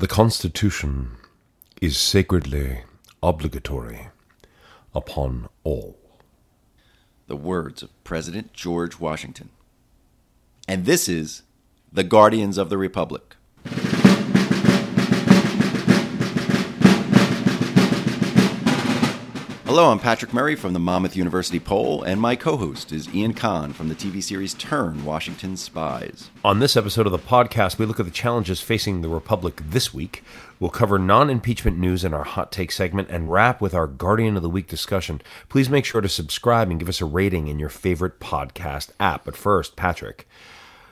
The Constitution is sacredly obligatory upon all. The words of President George Washington. And this is the Guardians of the Republic. Hello, I'm Patrick Murray from the Monmouth University Poll, and my co host is Ian Kahn from the TV series Turn Washington Spies. On this episode of the podcast, we look at the challenges facing the Republic this week. We'll cover non impeachment news in our hot take segment and wrap with our Guardian of the Week discussion. Please make sure to subscribe and give us a rating in your favorite podcast app. But first, Patrick,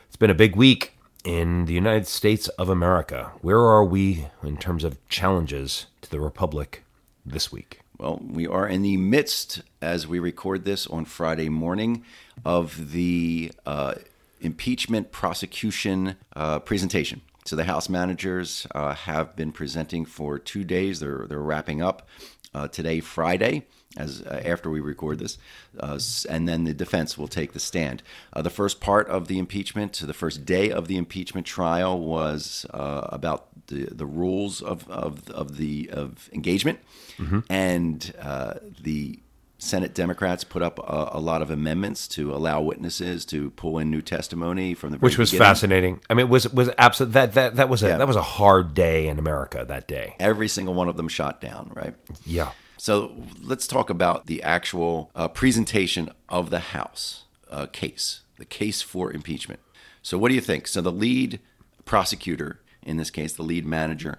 it's been a big week in the United States of America. Where are we in terms of challenges to the Republic this week? Well, we are in the midst, as we record this on Friday morning, of the uh, impeachment prosecution uh, presentation. So the House managers uh, have been presenting for two days. They're they're wrapping up uh, today, Friday, as uh, after we record this, uh, and then the defense will take the stand. The first part of the impeachment, the first day of the impeachment trial, was about the, the rules of, of, of the of engagement, mm-hmm. and uh, the Senate Democrats put up a, a, lot of amendments to allow witnesses to pull in new testimony from the which was beginning. fascinating. I mean, it was was absolute that that that was a yeah. that was a hard day in America that day. Every single one of them shot down, right? Yeah. So let's talk about the actual uh, presentation of the House uh, case, the case for impeachment. So, what do you think? So, the lead prosecutor, in this case, the lead manager,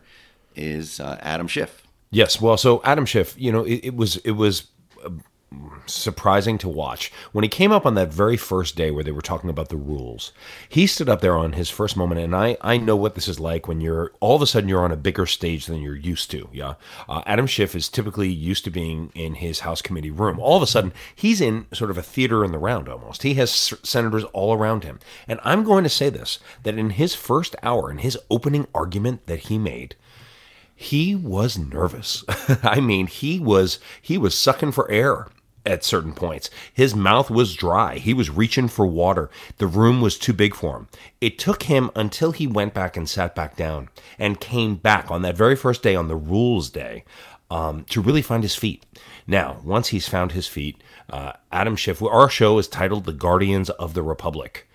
is uh, Adam Schiff. Yes. Well, so Adam Schiff, you know, it, it was it was surprising to watch. When he came up on that very first day where they were talking about the rules, he stood up there on his first moment, and I, I know what this is like when you're all of a sudden you're on a bigger stage than you're used to. Yeah, uh, Adam Schiff is typically used to being in his House committee room. All of a sudden, he's in sort of a theater in the round almost. He has senators all around him, and I'm going to say this: that in his first hour, in his opening argument that he made he was nervous. I mean, he was he was sucking for air at certain points. His mouth was dry. He was reaching for water. The room was too big for him. It took him until he went back and sat back down and came back on that very first day, on the rules day, um, to really find his feet. Now, once he's found his feet, uh, Adam Schiff, our show is titled The Guardians of the Republic.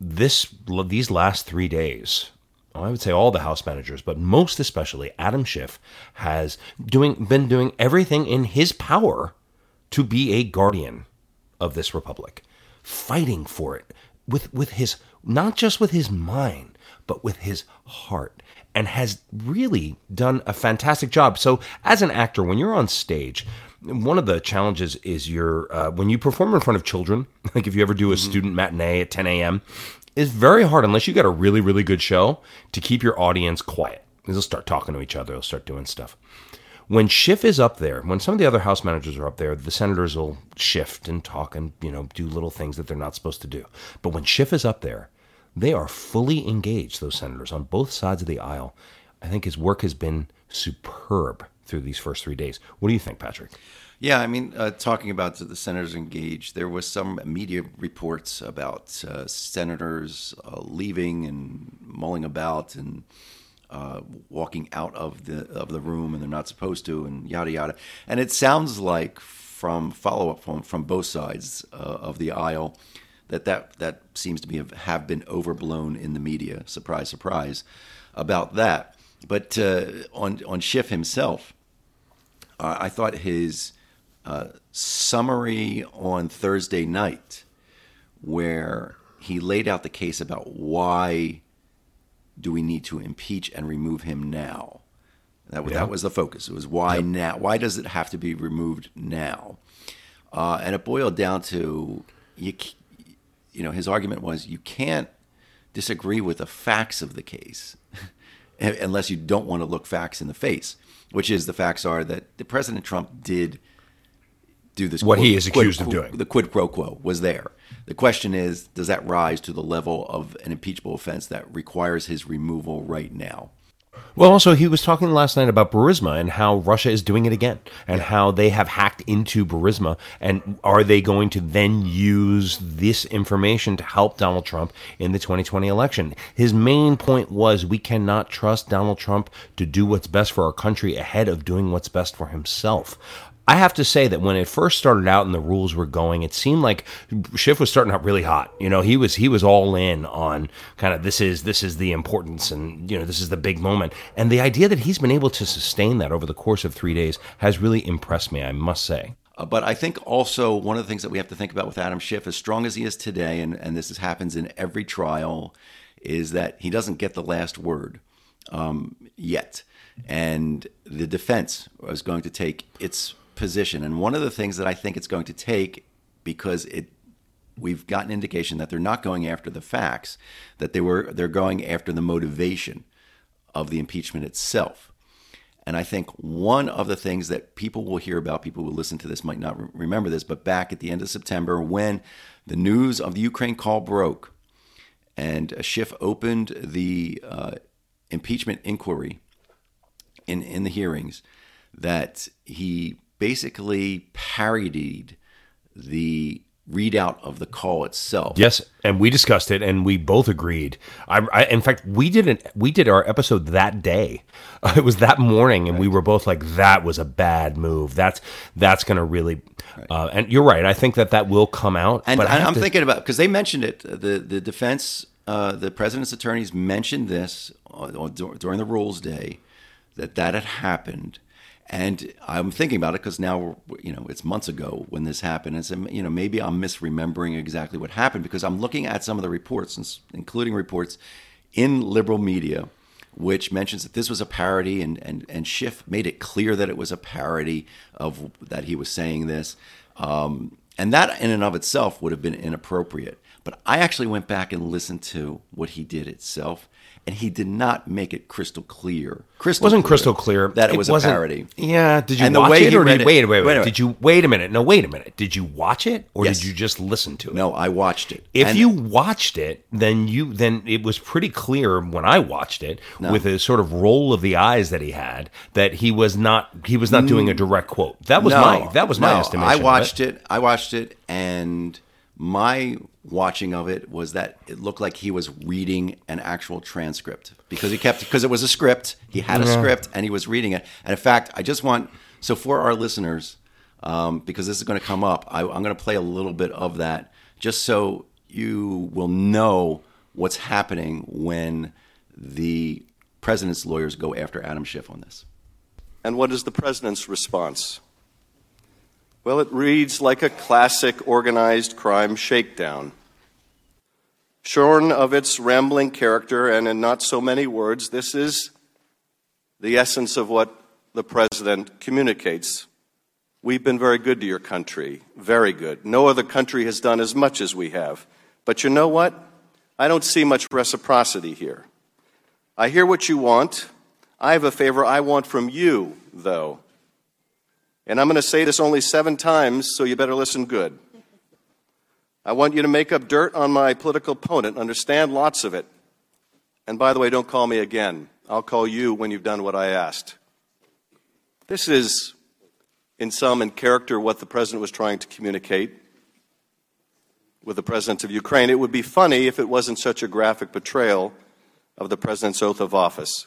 This, these last three days, I would say all the house managers, but most especially Adam Schiff has doing been doing everything in his power to be a guardian of this republic, fighting for it with, with his, not just with his mind, but with his heart, and has really done a fantastic job. So, as an actor, when you're on stage, one of the challenges is your uh, when you perform in front of children, like if you ever do a mm-hmm. student matinee at 10 a.m., it's very hard unless you got a really, really good show to keep your audience quiet. They'll start talking to each other, they'll start doing stuff. When Schiff is up there, when some of the other House managers are up there, the senators will shift and talk and you know do little things that they're not supposed to do. But when Schiff is up there, they are fully engaged. Those senators on both sides of the aisle. I think his work has been superb through these first three days. What do you think, Patrick? Yeah, I mean, uh, talking about the senators engaged, there was some media reports about uh, senators uh, leaving and mulling about and uh, walking out of the of the room and they're not supposed to, and yada yada. And it sounds like from follow up from from both sides uh, of the aisle that that that seems to be have been overblown in the media. Surprise, surprise, about that. But uh, on on Schiff himself, uh, I thought his uh, summary on Thursday night, where he laid out the case about why do we need to impeach and remove him now? That was, yeah. that was the focus. It was why yep. now? Why does it have to be removed now? Uh, and it boiled down to you. You know, his argument was you can't disagree with the facts of the case unless you don't want to look facts in the face. Which is the facts are that the President Trump did do this. What quote, he is accused quid, of doing. The quid pro quo was there. The question is, does that rise to the level of an impeachable offense that requires his removal right now? Well, also, he was talking last night about Burisma and how Russia is doing it again and how they have hacked into Burisma. And are they going to then use this information to help Donald Trump in the 2020 election? His main point was we cannot trust Donald Trump to do what's best for our country ahead of doing what's best for himself. I have to say that when it first started out and the rules were going, it seemed like Schiff was starting out really hot. You know, he was he was all in on kind of this is this is the importance and you know this is the big moment. And the idea that he's been able to sustain that over the course of three days has really impressed me. I must say. Uh, but I think also one of the things that we have to think about with Adam Schiff, as strong as he is today, and, and this is, happens in every trial, is that he doesn't get the last word um, yet. And the defense is going to take its position. And one of the things that I think it's going to take, because it we've gotten indication that they're not going after the facts, that they were they're going after the motivation of the impeachment itself. And I think one of the things that people will hear about, people who listen to this might not remember this, but back at the end of September, when the news of the Ukraine call broke, and Schiff opened the uh, impeachment inquiry in in the hearings, that he basically parodied the readout of the call itself. Yes, and we discussed it, and we both agreed. I, I in fact, we did not we did our episode that day. Uh, it was that morning, and right. we were both like, "That was a bad move. That's that's going to really." Right. Uh, and you're right. I think that that will come out. And I am to... thinking about because they mentioned it. The the defense, uh, the president's attorneys mentioned this during the rules day that that had happened and I'm thinking about it because now, you know, it's months ago when this happened. And you know, maybe I'm misremembering exactly what happened because I'm looking at some of the reports, including reports in liberal media, which mentions that this was a parody, and and and Schiff made it clear that it was a parody of that he was saying this, um, and that in and of itself would have been inappropriate. But I actually went back and listened to what he did itself, and he did not make it crystal clear. Crystal wasn't clear crystal clear that it, it was a parody. Yeah, did you and watch it or did, wait, wait, wait, wait, Did you wait a minute? No, wait a minute. Did you watch it or yes. did you just listen to it? No, I watched it. If and you watched it, then you then it was pretty clear when I watched it no. with a sort of roll of the eyes that he had that he was not he was not doing a mm. direct quote. That was no, my that was my estimation. I watched it. I watched it and my watching of it was that it looked like he was reading an actual transcript because he kept because it was a script. He had a yeah. script and he was reading it. And in fact, I just want so for our listeners, um, because this is going to come up, I, I'm going to play a little bit of that just so you will know what's happening when the president's lawyers go after Adam Schiff on this. And what is the president's response? Well, it reads like a classic organized crime shakedown. Shorn of its rambling character and in not so many words, this is the essence of what the president communicates. We've been very good to your country, very good. No other country has done as much as we have. But you know what? I don't see much reciprocity here. I hear what you want. I have a favor I want from you, though. And I'm going to say this only seven times, so you better listen good. I want you to make up dirt on my political opponent, understand lots of it. And by the way, don't call me again. I'll call you when you've done what I asked. This is, in sum and character, what the president was trying to communicate with the president of Ukraine. It would be funny if it wasn't such a graphic portrayal of the president's oath of office.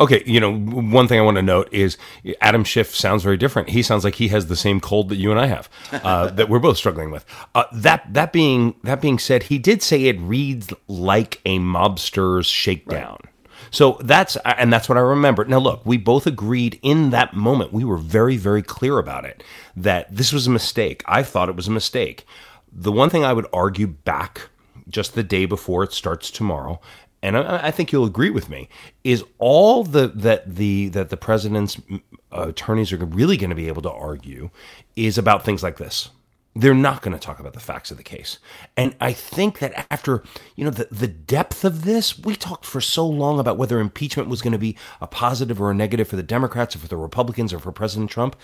Okay, you know, one thing I want to note is Adam Schiff sounds very different. He sounds like he has the same cold that you and I have, uh, that we're both struggling with. Uh, that that being that being said, he did say it reads like a mobster's shakedown. Right. So that's and that's what I remember. Now look, we both agreed in that moment. We were very very clear about it that this was a mistake. I thought it was a mistake. The one thing I would argue back just the day before it starts tomorrow and I, I, think you'll agree with me, is all the that the that the president's attorneys are really going to be able to argue is about things like this. They're not going to talk about the facts of the case. And I think that after, you know, the, the depth of this, we talked for so long about whether impeachment was going to be a positive or a negative for the Democrats or for the Republicans or for President Trump.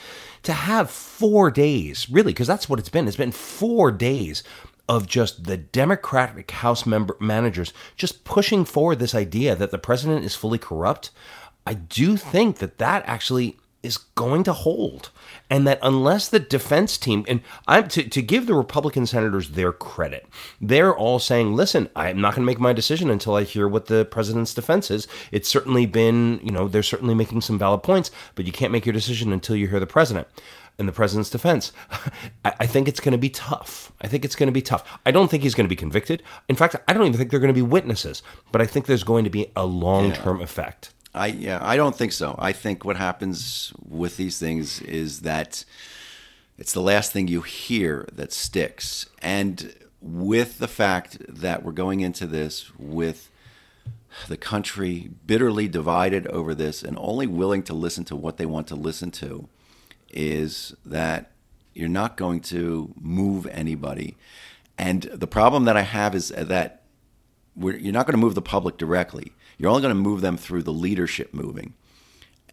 To have four days, really, because that's what it's been. It's been four days of just the Democratic House member managers just pushing forward this idea that the president is fully corrupt. I do think that that actually is going to hold. And that unless the defense team, and I'm to, to give the Republican senators their credit, they're all saying, listen, I'm not going to make my decision until I hear what the president's defense is. It's certainly been, you know, they're certainly making some valid points, but you can't make your decision until you hear the president and the president's defense. I, I think it's going to be tough. I think it's going to be tough. I don't think he's going to be convicted. In fact, I don't even think they're going to be witnesses, but I think there's going to be a long term effect. I yeah, I don't think so. I think what happens with these things is that it's the last thing you hear that sticks. And with the fact that we're going into this with the country bitterly divided over this and only willing to listen to what they want to listen to, is that you're not going to move anybody. And the problem that I have is uh, that you're not going to move the public directly. You're only going to move them through the leadership moving.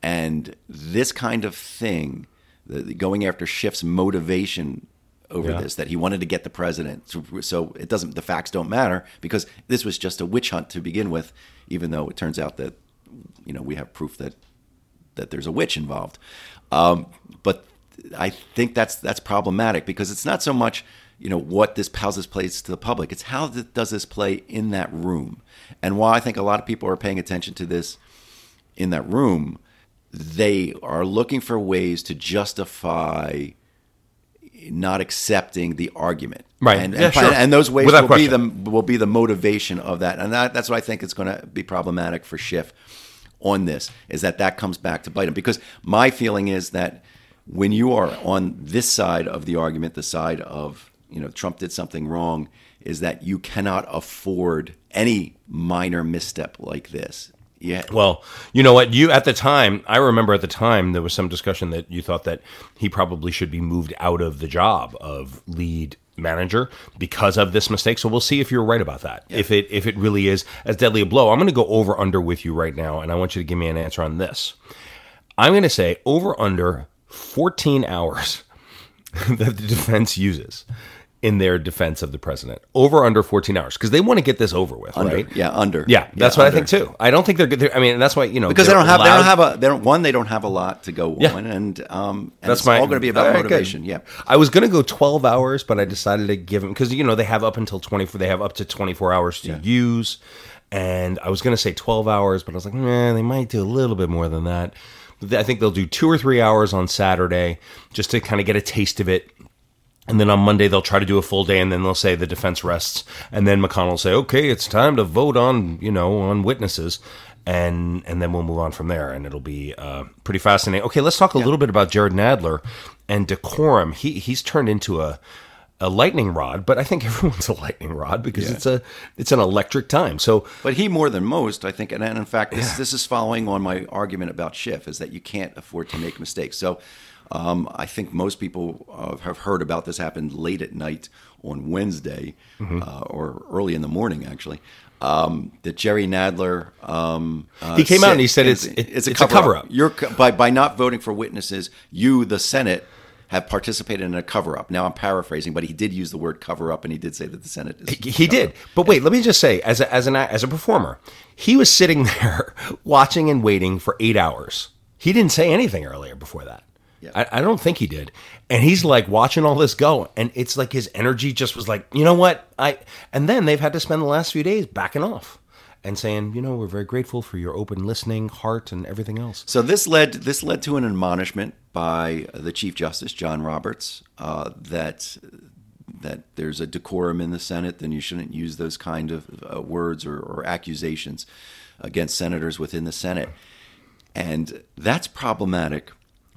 And this kind of thing, the, the going after Schiff's motivation over Yeah. this, that he wanted to get the president. So, so it doesn't, the facts don't matter because this was just a witch hunt to begin with, even though it turns out that, you know, we have proof that, that there's a witch involved. Um, but I think that's, that's problematic because it's not so much, you know, what this, how this plays to the public. It's how th- does this play in that room? And while I think a lot of people are paying attention to this in that room, they are looking for ways to justify not accepting the argument. Right. And, Yeah, and, sure. and those ways Without will be the will be the motivation of that. And that, that's what I think is going to be problematic for Schiff on this is that that comes back to bite because my feeling is that when you are on this side of the argument, the side of you know Trump did something wrong, is that you cannot afford any minor misstep like this. Yeah. Well, you know what? You at the time, I remember at the time there was some discussion that you thought that he probably should be moved out of the job of lead manager because of this mistake. So we'll see if you're right about that. If it if it really is as deadly a blow. I'm going to go over under with you right now, and I want you to give me an answer on this. I'm going to say over under 14 hours that the defense uses in their defense of the president. Over under 14 hours because they want to get this over with, Under. right? Yeah, under. Yeah, that's what under. I think too. I don't think they're good. I mean, that's why you know because they don't have they don't have a they don't one they don't have a lot to go Yeah. on and um and That's it's my all going to be about right, good. motivation. Yeah. I was going to go 12 hours, but I decided to give them because you know they have up until 24. They have up to 24 hours to use, and I was going to say 12 hours, but I was like, nah, they might do a little bit more than that. I think they'll do two or three hours on Saturday just to kind of get a taste of it. And then on Monday they'll try to do a full day, and then they'll say the defense rests, and then McConnell will say, "Okay, it's time to vote on you know on witnesses," and and then we'll move on from there, and it'll be uh, pretty fascinating. Okay, let's talk a little bit about Jared Nadler and decorum. He he's turned into a a lightning rod, but I think everyone's a lightning rod because it's a it's an electric time. So But he more than most, I think, and, and in fact, this, this is following on my argument about Schiff, is that you can't afford to make mistakes. So um, I think most people uh, have heard about this happened late at night on Wednesday Mm-hmm. uh, or early in the morning, actually. Um, that Jerry Nadler um, uh, He came out and he said it's, it's- it's a it's a cover-up. cover-up. You're by by not voting for witnesses, you, the Senate. Have participated in a cover up. Now I'm paraphrasing, but he did use the word cover up, and he did say that the Senate is. He, he did. But wait, let me just say, as a, as an as a performer, he was sitting there watching and waiting for eight hours. He didn't say anything earlier before that. Yeah. I, I don't think he did. And he's like watching all this go, and it's like his energy just was like, you know what, I. And then they've had to spend the last few days backing off and saying, you know, we're very grateful for your open listening, heart, and everything else. So this led this led to an admonishment by the Chief Justice John Roberts uh, that that there's a decorum in the Senate, then you shouldn't use those kind of uh, words or, or accusations against senators within the Senate, and that's problematic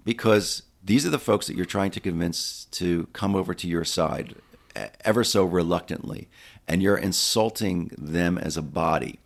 because these are the folks that you're trying to convince to come over to your side ever so reluctantly, and you're insulting them as a body.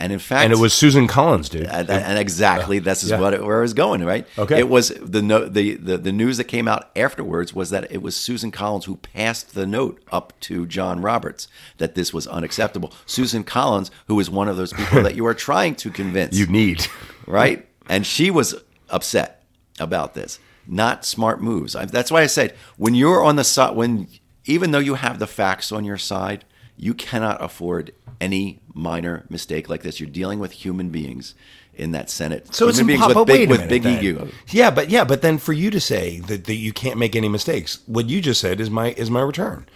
And in fact, And it was Susan Collins, dude. and, and exactly this is yeah. what it, where I was going, right? Okay. It was the, no, the the the news that came out afterwards was that it was Susan Collins who passed the note up to John Roberts that this was unacceptable. Susan Collins, who is one of those people that you are trying to convince, you need. right? And she was upset about this. Not smart moves. I, that's why I said when you're on the side, when even though you have the facts on your side, you cannot afford any minor mistake like this. You're dealing with human beings in that Senate. So it's human beings impossible. with big, with big then. ego. Yeah, but yeah, but then for you to say that, that you can't make any mistakes, what you just said is my is my return.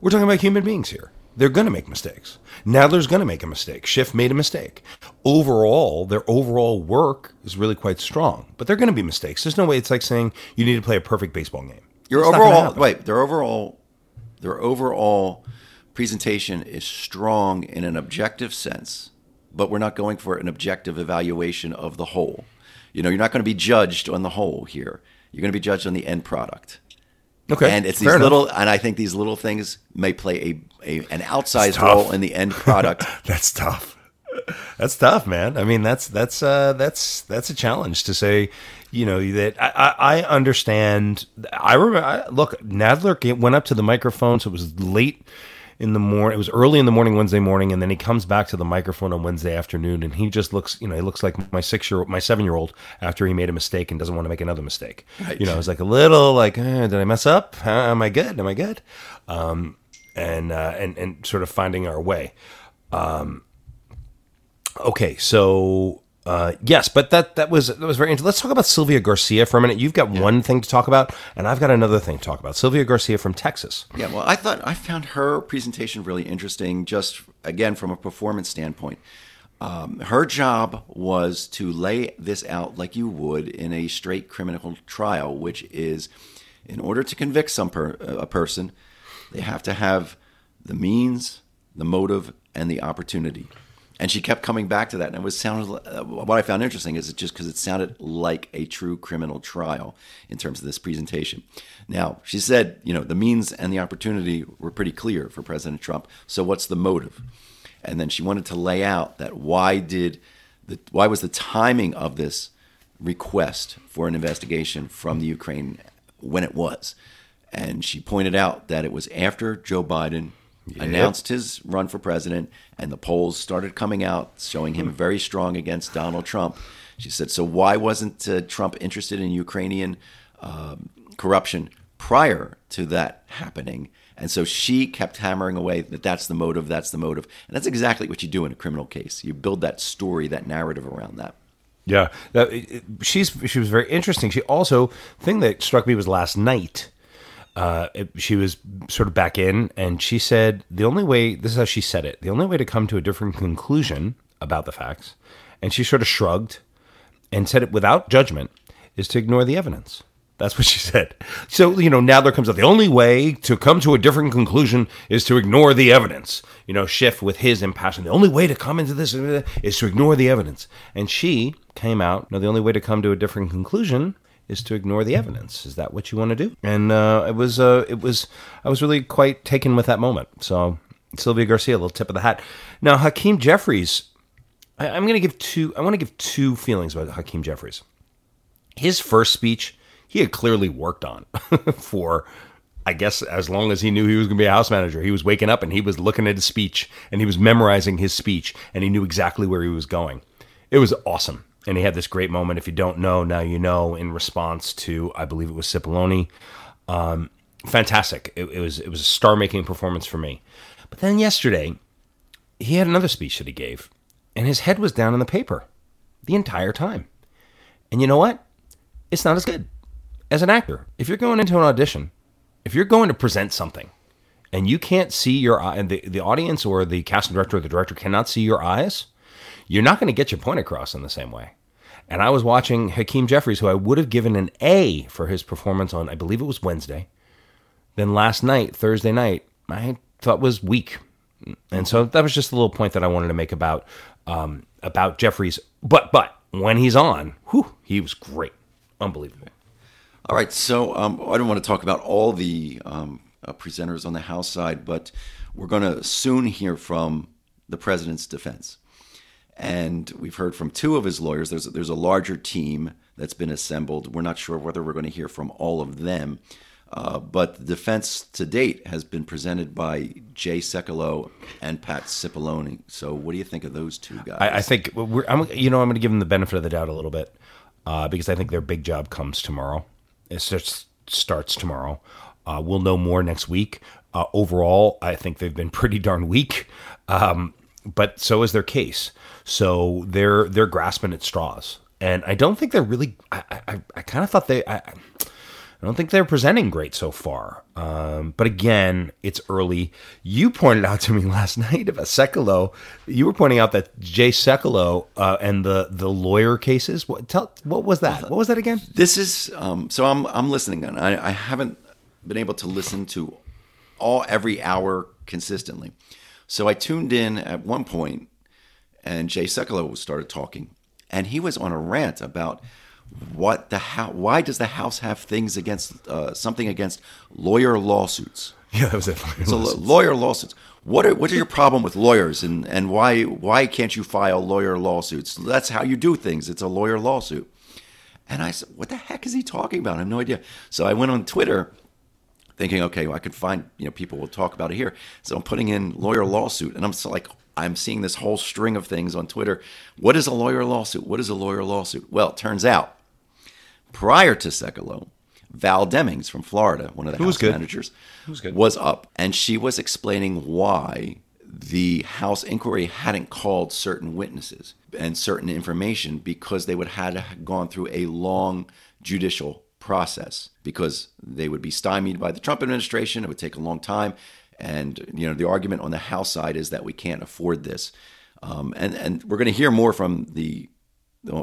We're talking about human beings here. They're going to make mistakes. Nadler's going to make a mistake. Schiff made a mistake. Overall, their overall work is really quite strong, but they're going to be mistakes. There's no way. It's like saying you need to play a perfect baseball game. Your It's overall wait, their overall their overall presentation is strong in an objective sense, but we're not going for an objective evaluation of the whole. You know, you're not going to be judged on the whole here. You're going to be judged on the end product. Okay, and it's these enough. little, and I think these little things may play a, a an outsized role in the end product. That's tough. That's tough, man. I mean, that's that's uh, that's that's a challenge to say. You know that I, I, understand. I remember. I, look, Nadler went up to the microphone, so it was late in the morning. It was early in the morning Wednesday morning, and then he comes back to the microphone on Wednesday afternoon, and he just looks. You know, he looks like my six year, my seven year old after he made a mistake and doesn't want to make another mistake. Right. You know, it's like a little like, eh, did I mess up? Huh? Am I good? Am I good? Um, and uh, and and sort of finding our way. Okay, so uh, yes, but that that was that was very interesting. Let's talk about Sylvia Garcia for a minute. You've got one thing to talk about, and I've got another thing to talk about. Sylvia Garcia from Texas. Yeah, well, I thought I found her presentation really interesting, just again from a performance standpoint. Um, her job was to lay this out like you would in a straight criminal trial, which is, in order to convict some per, a person, they have to have the means, the motive, and the opportunity. And she kept coming back to that, and it was sounded. uh, What I found interesting is it just because it sounded like a true criminal trial in terms of this presentation. Now she said, you know, the means and the opportunity were pretty clear for President Trump. So what's the motive? And then she wanted to lay out that why did the why was the timing of this request for an investigation from the Ukraine when it was, and she pointed out that it was after Joe Biden announced his run for president, and the polls started coming out showing him very strong against Donald Trump. She said, "So why wasn't uh, Trump interested in Ukrainian um, corruption prior to that happening?" And so she kept hammering away that that's the motive, that's the motive, and that's exactly what you do in a criminal case. You build that story, that narrative around that. Yeah, that, it- she's she was very interesting. She also thing that struck me was last night. Uh, it, she was sort of back in, and she said the only way. This is how she said it. The only way to come to a different conclusion about the facts, and she sort of shrugged and said it without judgment, is to ignore the evidence. That's what she said. So, you know, now there comes up the only way to come to a different conclusion is to ignore the evidence. You know, Schiff with his impassion, the only way to come into this is to ignore the evidence. And she came out, no, the only way to come to a different conclusion is to ignore the evidence. Is that what you want to do? And uh, it was, uh, it was, I was really quite taken with that moment. So, Sylvia Garcia, a little tip of the hat. Now, Hakeem Jeffries, I, I'm going to give two, I want to give two feelings about Hakeem Jeffries his first speech he had clearly worked on for I guess as long as he knew he was going to be a house manager. He was waking up and he was looking at his speech and he was memorizing his speech and he knew exactly where he was going. It was awesome. And he had this great moment. If you don't know, now you know, in response to, I believe it was Cipollone. Um, fantastic. It, it was it was a star making performance for me. But then yesterday, he had another speech that he gave, and his head was down in the paper the entire time. And you know what? It's not as good as an actor. If you're going into an audition, if you're going to present something, and you can't see your eye, and the, the audience or the casting director or the director cannot see your eyes, you're not going to get your point across in the same way. And I was watching Hakeem Jeffries, who I would have given an A for his performance on, I believe it was Wednesday. Then last night, Thursday night, I thought was weak. And so that was just a little point that I wanted to make about um, about Jeffries. But but when he's on, whew, he was great, unbelievable. All right, so um, I don't want to talk about all the um, uh, presenters on the House side, but we're going to soon hear from the president's defense, and we've heard from two of his lawyers. There's there's a larger team that's been assembled. We're not sure whether we're going to hear from all of them, uh, but the defense to date has been presented by Jay Sekulow and Pat Cipollone. So, what do you think of those two guys? I, I think we're, I'm, you know, I'm going to give them the benefit of the doubt a little bit uh, because I think their big job comes tomorrow. It just starts tomorrow. Uh, we'll know more next week. Uh, overall, I think they've been pretty darn weak. Um, but so is their case. So they're they're grasping at straws, and I don't think they're really. I I, I kind of thought they. I, I don't think they're presenting great so far. Um, but again, it's early. You pointed out to me last night about Sekulow. You were pointing out that Jay Sekulow uh, and the the lawyer cases. What tell what was that? What was that again? This is um, so I'm I'm listening, and I, I haven't been able to listen to all every hour consistently. So I tuned in at one point, and Jay Sekulow started talking, and he was on a rant about what the how why does the House have things against uh, something against lawyer lawsuits? Yeah, that was it. So la- lawyer lawsuits. What are what are your problem with lawyers, and and why why can't you file lawyer lawsuits? That's how you do things. It's a lawyer lawsuit. And I said, what the heck is he talking about? I have no idea. So I went on Twitter thinking, okay, well, I can find, you know, people will talk about it here. So I'm putting in lawyer lawsuit and I'm like, I'm seeing this whole string of things on Twitter. What is a lawyer lawsuit? What is a lawyer lawsuit? Well, it turns out prior to Sekulow, Val Demings from Florida, one of the Who house good. managers, was good. was up and she was explaining why the House inquiry hadn't called certain witnesses and certain information because they would have gone through a long judicial process because they would be stymied by the Trump administration. It would take a long time. And, you know, the argument on the House side is that we can't afford this. Um, and, and we're going to hear more from the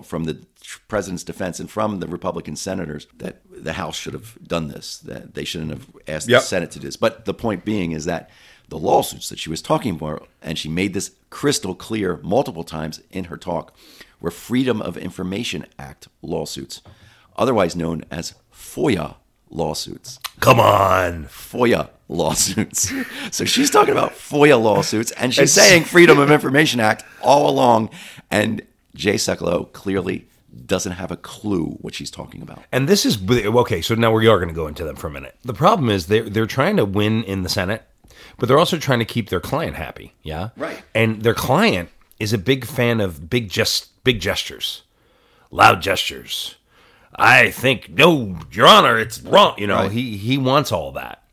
from the president's defense and from the Republican senators that the House should have done this, that they shouldn't have asked Yep. the Senate to do this. But the point being is that the lawsuits that she was talking about, and she made this crystal clear multiple times in her talk, were Freedom of Information Act lawsuits, otherwise known as FOIA lawsuits. Come on. FOIA lawsuits. So she's talking about FOIA lawsuits, and she's saying Freedom of Information Act all along. And Jay Sekulow clearly doesn't have a clue what she's talking about. And this is okay. So now we are going to go into them for a minute. The problem is they're they're trying to win in the Senate, but they're also trying to keep their client happy. Yeah, Right. And their client is a big fan of big just big gestures, loud gestures. I think no, Your Honor, it's wrong. You know, Right. he he wants all that.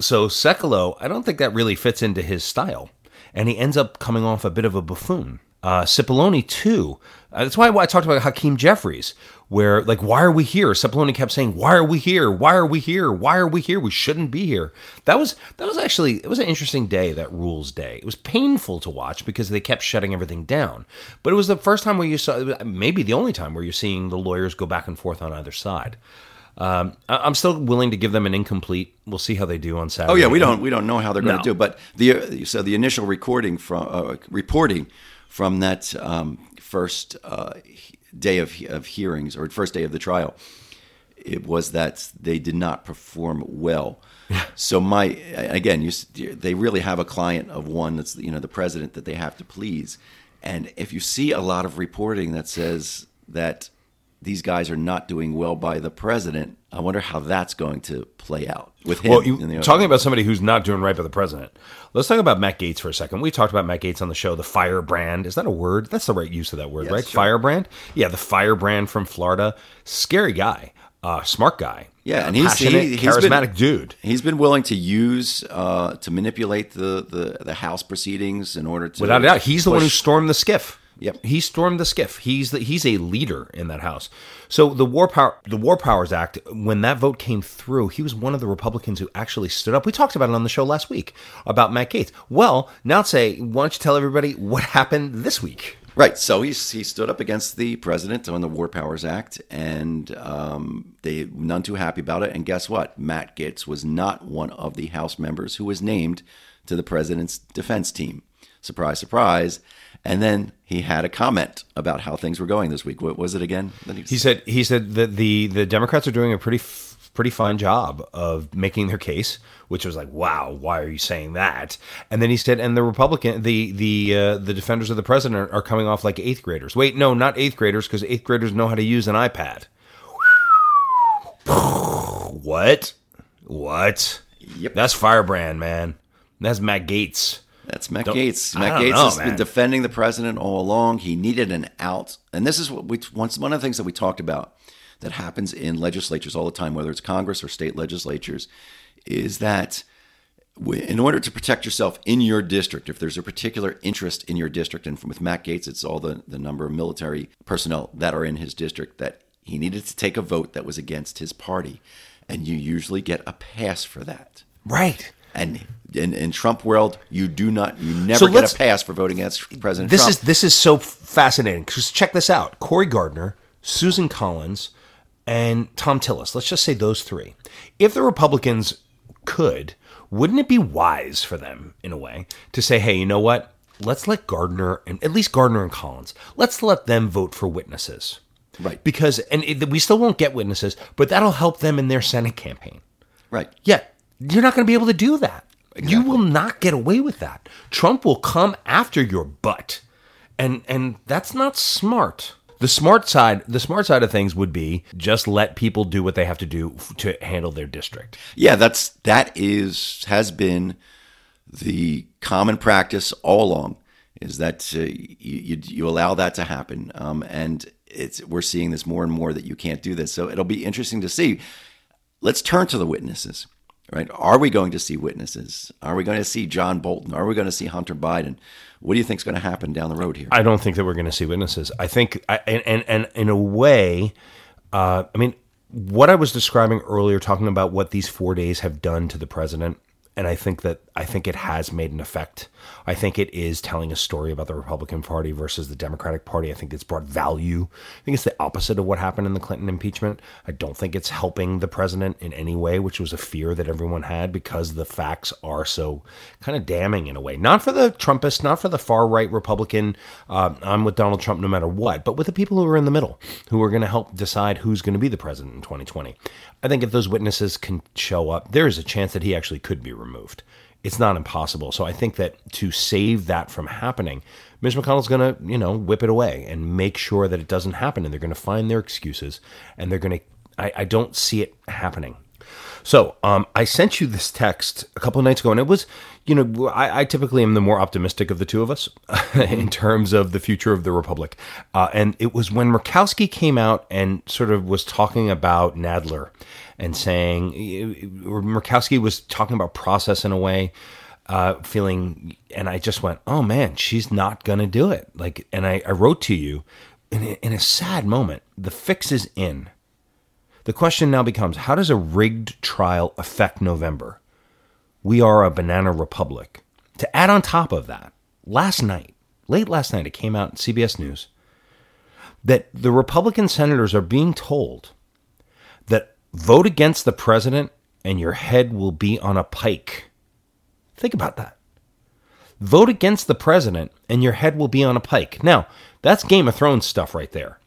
So Sekulow, I don't think that really fits into his style, and he ends up coming off a bit of a buffoon. Uh, Cipollone too. Uh, that's why I talked about Hakeem Jeffries, where like, why are we here? Cipollone kept saying, "Why are we here? Why are we here? Why are we here? We shouldn't be here." That was that was actually it was an interesting day. That rules day. It was painful to watch because they kept shutting everything down. But it was the first time where you saw, maybe the only time where you're seeing the lawyers go back and forth on either side. Um, I'm still willing to give them an incomplete. We'll see how they do on Saturday. Oh yeah, we don't we don't know how they're going No. to do. But the so the initial recording from uh, reporting from that um, first uh, day of of hearings or first day of the trial, it was that they did not perform well. So my again, you they really have a client of one that's you know the president that they have to please, and if you see a lot of reporting that says that these guys are not doing well by the president, I wonder how that's going to play out with him. Well, you, talking about somebody who's not doing right by the president. Let's talk about Matt Gaetz for a second. We talked about Matt Gaetz on the show. The firebrand is that a word? That's the right use of that word, Yes, right? sure. Firebrand. Yeah, the firebrand from Florida. Scary guy, uh, smart guy. Yeah, and he's he, he's charismatic been, dude. He's been willing to use uh, to manipulate the, the the House proceedings in order to Without a doubt, he's the one who stormed the SCIF. Yep. he stormed the SCIF. He's the, he's a leader in that house. So the war power the War Powers Act, when that vote came through, he was one of the Republicans who actually stood up. We talked about it on the show last week about Matt Gaetz. Well, now say, why don't you tell everybody what happened this week? Right. So he's he stood up against the president on the War Powers Act, and um, they none too happy about it. And guess what? Matt Gaetz was not one of the House members who was named to the president's defense team. Surprise, surprise. And then he had a comment about how things were going this week. What was it again? that He said he said that the the Democrats are doing a pretty f- pretty fine job of making their case, which was like, wow, why are you saying that? And then he said, and the Republican the the uh, the defenders of the president are coming off like eighth graders. Wait, no, not eighth graders because eighth graders know how to use an iPad. what? What? Yep. That's Firebrand, man. That's Matt Gaetz. That's Matt Don't- Gaetz. Matt Gaetz know, has man. been defending the president all along. He needed an out, and this is what we once one of the things that we talked about that happens in legislatures all the time, whether it's Congress or state legislatures, is that in order to protect yourself in your district, if there's a particular interest in your district, and with Matt Gaetz, it's all the, the number of military personnel that are in his district, that he needed to take a vote that was against his party. And you usually get a pass for that. Right. And in, in Trump world, you do not, you never So get a pass for voting against President This Trump. is this is so fascinating. Because check this out: Cory Gardner, Susan Collins, and Thom Tillis. Let's just say those three. If the Republicans could, wouldn't it be wise for them, in a way, to say, "Hey, you know what? Let's let Gardner and at least Gardner and Collins. Let's let them vote for witnesses." Right. Because and it, we still won't get witnesses, but that'll help them in their Senate campaign. right. Yeah, you're not going to be able to do that. You will not get away with that. Trump will come after your butt, and and that's not smart. The smart side, the smart side of things would be just let people do what they have to do to handle their district. Yeah, that's that is has been the common practice all along. Is that uh, you, you you allow that to happen, um, and it's we're seeing this more and more that you can't do this. So it'll be interesting to see. Let's turn to the witnesses. Right? Are we going to see witnesses? Are we going to see John Bolton? Are we going to see Hunter Biden? What do you think is going to happen down the road here? I don't think that we're going to see witnesses. I think, I, and, and and in a way, uh, I mean, what I was describing earlier, talking about what these four days have done to the president, and I think that I think it has made an effect. I think it is telling a story about the Republican Party versus the Democratic Party. I think it's brought value. I think it's the opposite of what happened in the Clinton impeachment. I don't think it's helping the president in any way, which was a fear that everyone had because the facts are so kind of damning in a way. Not for the Trumpists, not for the far right Republican. Uh, I'm with Donald Trump no matter what, but with the people who are in the middle, who are going to help decide who's going to be the president in 2020. I think if those witnesses can show up, there is a chance that he actually could be removed. It's not impossible. So I think that to save that from happening, Mitch McConnell's going to, you know, whip it away and make sure that it doesn't happen. And they're going to find their excuses and they're going to, I, I don't see it happening. So um, I sent you this text a couple of nights ago, and it was, you know, I, I typically am the more optimistic of the two of us in terms of the future of the republic. Uh, and it was when Murkowski came out and sort of was talking about Nadler and saying, or Murkowski was talking about process in a way. Uh, feeling, and I just went, "Oh man, she's not gonna do it." Like, and I, I wrote to you, in a, in a sad moment, the fix is in. The question now becomes how does a rigged trial affect November? We are a banana republic. To add on top of that, last night, late last night, it came out in CBS News that the Republican senators are being told that vote against the president and your head will be on a pike. Think about that. Vote against the president and your head will be on a pike. Now, that's Game of Thrones stuff right there.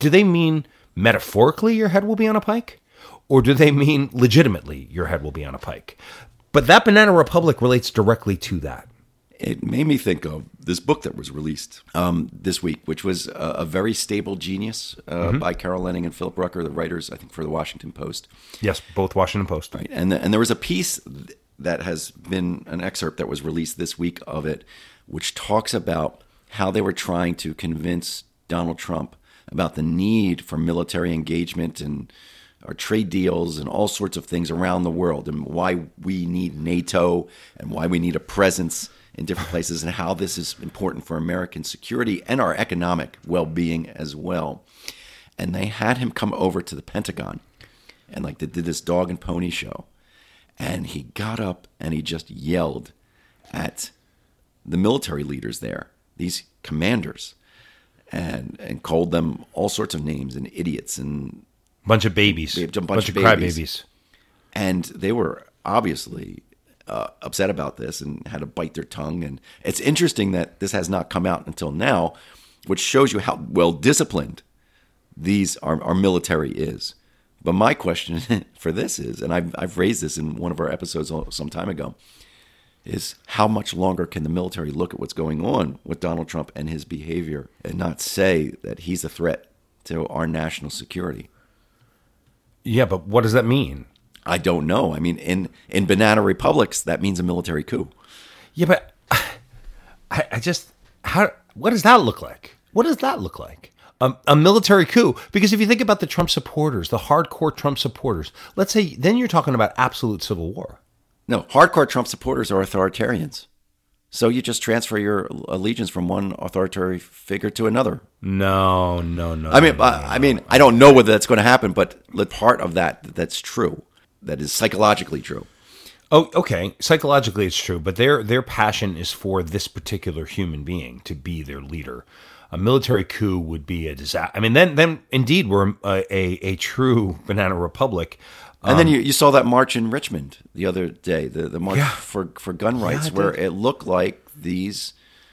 Do they mean metaphorically your head will be on a pike? Or do they mean legitimately your head will be on a pike? But that Banana Republic relates directly to that. it made me think of this book that was released um, this week, which was a, a very stable genius uh, by Carol Leonnig and Philip Rucker, the writers, I think, for the Washington Post. Yes, both Washington Post. Right, and the, and there was a piece that has been an excerpt that was released this week of it, which talks about how they were trying to convince Donald Trump about the need for military engagement and our trade deals and all sorts of things around the world, and why we need NATO and why we need a presence in different places, and how this is important for American security and our economic well-being as well. And they had him come over to the Pentagon, and like they did this dog and pony show and he got up and he just yelled at the military leaders there, these commanders, and and called them all sorts of names and idiots and Bunch of babies. A bunch bunch of of babies. crybabies. and they were obviously uh, upset about this and had to bite their tongue. And it's interesting that this has not come out until now, which shows you how well disciplined these our, our military is. But my question for this is, and I've, I've raised this in one of our episodes some time ago, is how much longer can the military look at what's going on with Donald Trump and his behavior and not say that he's a threat to our national security? Yeah, but what does that mean? I don't know. I mean, in in banana republics, that means a military coup. Yeah, but I, I just how what does that look like? What does that look like? A, a military coup? Because if you think about the Trump supporters, the hardcore Trump supporters, let's say then you're talking about absolute civil war. No, hardcore Trump supporters are authoritarians. So you just transfer your allegiance from one authoritarian figure to another. No, no, no. I mean, no, I, I mean, I don't know whether that's going to happen, but part of that that's true, that is psychologically true. Oh, okay. Psychologically, it's true, but their their passion is for this particular human being to be their leader. A military coup would be a disaster. I mean, then then indeed we're a, a, a true banana republic. And then um, you, you saw that march in Richmond the other day, the, the march Yeah. for, for gun rights, I where did. it looked like these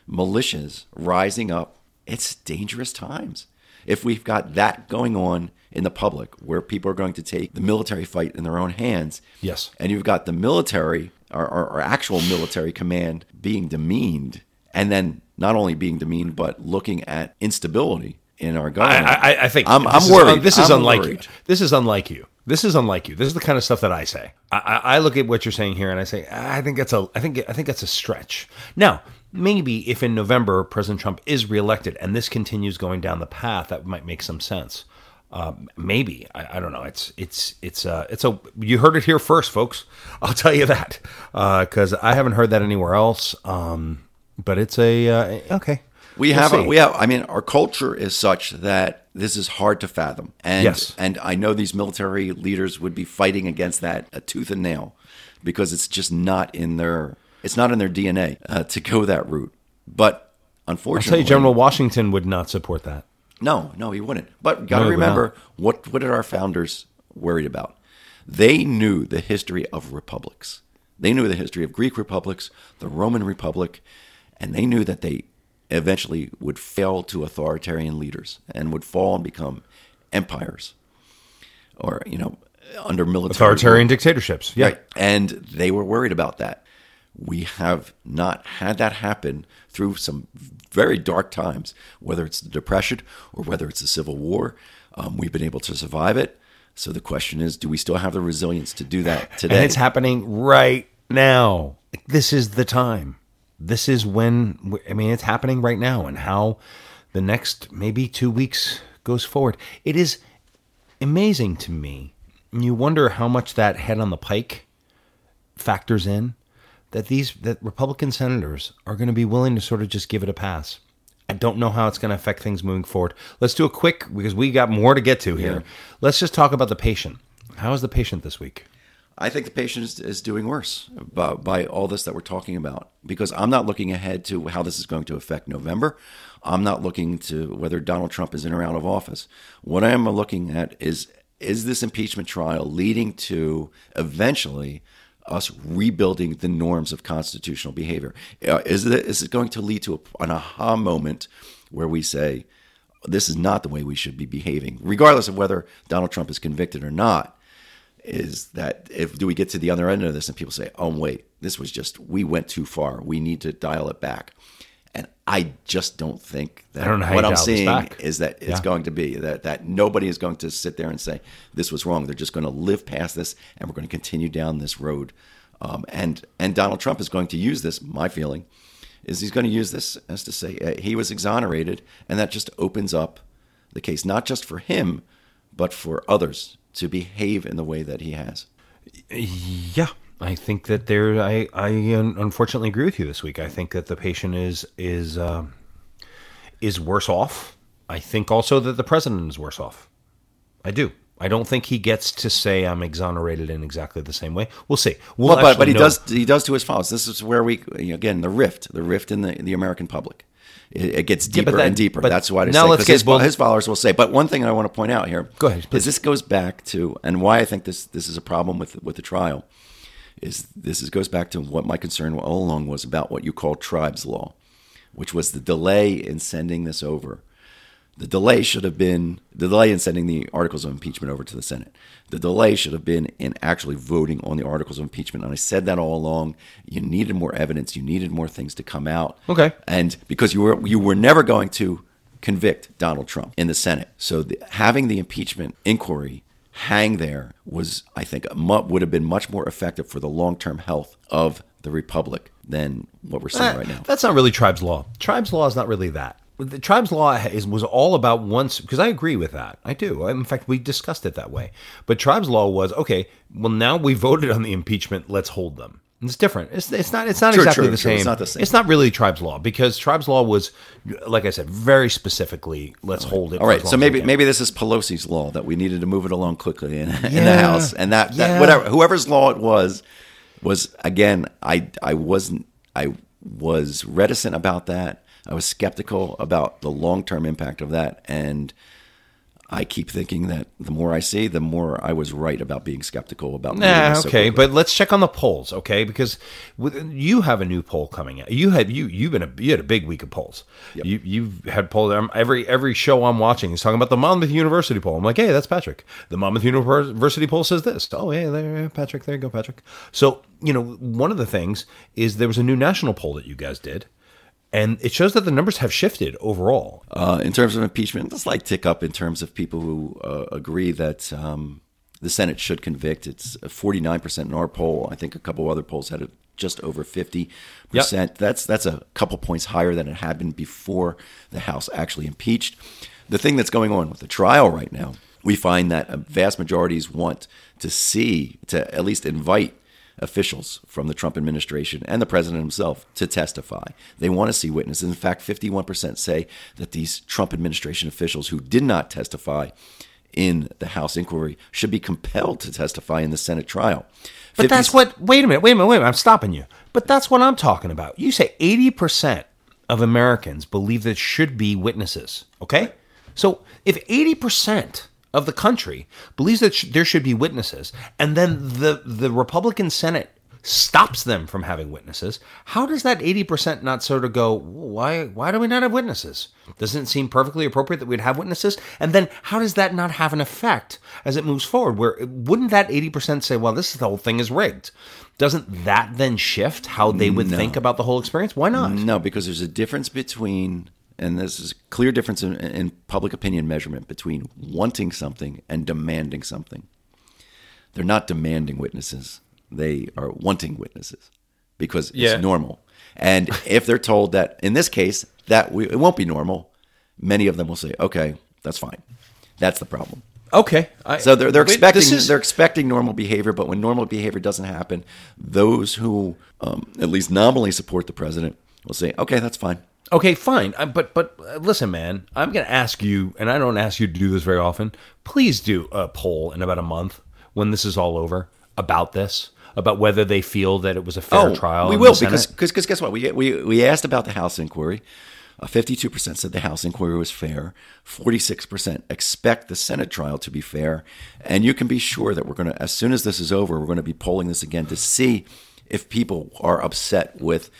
militias rising up. It's dangerous times. If we've got that going on in the public, where people are going to take the military fight in their own hands, Yes. and you've got the military or, or, or actual military command being demeaned, and then not only being demeaned, but looking at instability in our I, government. I, I think I'm, this I'm is- worried. this is I'm unlike worried. you. This is unlike you. This is unlike you. This is the kind of stuff that I say. I, I, I look at what you're saying here, and I say, I think that's a, I think, I think that's a stretch. Now, maybe if in November President Trump is reelected and this continues going down the path, that might make some sense. Um, maybe I, I don't know. It's it's it's uh it's a you heard it here first, folks. I'll tell you that because I haven't heard that anywhere else. Um, but it's a uh, okay. We We'll have, a, see. we have. I mean, our culture is such that this is hard to fathom, and Yes. and I know these military leaders would be fighting against that a tooth and nail, because it's just not in their it's not in their DNA uh, to go that route. But I'll unfortunately, General Washington would not support that. no, no, he wouldn't. But got to No, remember what what did our founders worried about? They knew the history of republics. They knew the history of Greek republics, the Roman Republic, and they knew that they eventually would fail to authoritarian leaders and would fall and become empires, or you know, under military Authoritarian dictatorships. Yeah. Right. And they were worried about that. We have not had that happen through some very dark times, whether it's the Depression or whether it's the Civil War. Um, we've been able to survive it. So the question is, do we still have the resilience to do that today? And it's happening right now. This is the time. This is when, I mean, it's happening right now, and how the next maybe two weeks goes forward. It is amazing to me. You wonder how much that head on the pike factors in that these that Republican senators are going to be willing to sort of just give it a pass. I don't know how it's going to affect things moving forward. Let's do a quick because we got more to get to here. Yeah. Let's just talk about the patient. How is the patient this week? I think the patient is, is doing worse by, by all this that we're talking about because I'm not looking ahead to how this is going to affect November. I'm not looking to whether Donald Trump is in or out of office. What I am looking at is is this impeachment trial leading to eventually us rebuilding the norms of constitutional behavior? Uh, Is it, is it going to lead to an aha moment where we say, this is not the way we should be behaving, regardless of whether Donald Trump is convicted or not? Is that if do we get to the other end of this and people say, "Oh wait, this was just we went too far. We need to dial it back." And I just don't think that don't what I'm seeing is that it's Yeah. going to be that that nobody is going to sit there and say this was wrong. They're just going to live past this, and we're going to continue down this road. Um, and and Donald Trump is going to use this. My feeling is he's going to use this as to say uh, he was exonerated, and that just opens up the case not just for him, but for others to behave in the way that he has. Yeah, I think that there. I I unfortunately agree with you this week. I think that the patient is is um is worse off. I think also that the president is worse off. I do. I don't think he gets to say I'm exonerated in exactly the same way. We'll see. We'll Well, but, but he know- does he does to his followers. This is where we again the rift, the rift in the in the American public. It, it gets deeper but that- and deeper. That's why I now say let's get- his, well- his followers will say. But one thing I want to point out here, Go ahead, please. is this goes back to and why I think this this is a problem with with the trial is this is, goes back to what my concern all along was about what you call Tribe's law, which was the delay in sending this over. The delay should have been the delay in sending the articles of impeachment over to the Senate. The delay should have been in actually voting on the articles of impeachment. And I said that all along. You needed more evidence. You needed more things to come out. Okay. And because you were you were never going to convict Donald Trump in the Senate, so the, having the impeachment inquiry hang there was, I think, mu- would have been much more effective for the long term health of the republic than what we're seeing Eh, right now. That's not really Tribe's law. Tribe's law is not really that. The Tribe's law is was all about once because I agree with that. I do. In fact, we discussed it that way. But Tribe's law was okay. Well, now we voted on the impeachment. Let's hold them. It's different. It's, it's not. It's not True, exactly true, the true. same. It's not the same. It's not really Tribe's law because Tribe's law was, like I said, very specifically. Let's hold it. All right, so maybe maybe this is Pelosi's law that we needed to move it along quickly in, in the House, and that, that Yeah. whatever whoever's law it was was again I I wasn't I was reticent about that. I was skeptical about the long term impact of that, and I keep thinking that the more I see, the more I was right about being skeptical about. Nah, so okay, quickly. but let's check on the polls, okay? Because with, you have a new poll coming out. You had you you've been a you had a big week of polls. You you've had polls. um, Every every show I'm watching is talking about the Monmouth University poll. I'm like, hey, that's Patrick. The Monmouth University poll says this. Oh, yeah, there, Patrick. There you go, Patrick. So you know, one of the things is there was a new national poll that you guys did, and it shows that the numbers have shifted overall. Uh, in terms of impeachment, a slight tick up in terms of people who uh, agree that um, the Senate should convict. It's 49% in our poll. I think a couple other polls had it just over 50%. That's that's a couple points higher than it had been before the House actually impeached. The thing that's going on with the trial right now, we find that vast majorities want to see, to at least invite officials from the Trump administration and the president himself to testify. They want to see witnesses. In fact, 51% say that these Trump administration officials who did not testify in the House inquiry should be compelled to testify in the Senate trial. But 50 that's what. Wait a minute. Wait a minute. Wait a minute. I'm stopping you. But that's what I'm talking about. You say 80 percent of Americans believe there should be witnesses. Okay. So if 80 percent of the country believes that sh- there should be witnesses, and then the the Republican Senate stops them from having witnesses, how does that 80% not sort of go, why why do we not have witnesses? Doesn't it seem perfectly appropriate that we'd have witnesses? And then how does that not have an effect as it moves forward? Where wouldn't that 80% say, well, this the whole thing is rigged? Doesn't that then shift how they would think about the whole experience? Why not? No, because there's a difference between, and this is a clear difference in, in public opinion measurement between wanting something and demanding something. They're not demanding witnesses; they are wanting witnesses because it's Yeah. normal. And if they're told that, in this case, that we, it won't be normal, many of them will say, "Okay, that's fine." That's the problem. Okay. I, So they're, they're Wait, expecting is- they're expecting normal behavior, but when normal behavior doesn't happen, those who um, at least nominally support the president will say, "Okay, that's fine." Okay, fine. Uh, But but uh, listen, man, I'm going to ask you, and I don't ask you to do this very often. Please do a poll in about a month when this is all over about this, about whether they feel that it was a fair trial. Oh, We in will because because guess what? We we we asked about the House inquiry. Fifty-two percent said the House inquiry was fair. Forty-six percent expect the Senate trial to be fair, and you can be sure that we're going to, as soon as this is over, we're going to be polling this again to see if people are upset with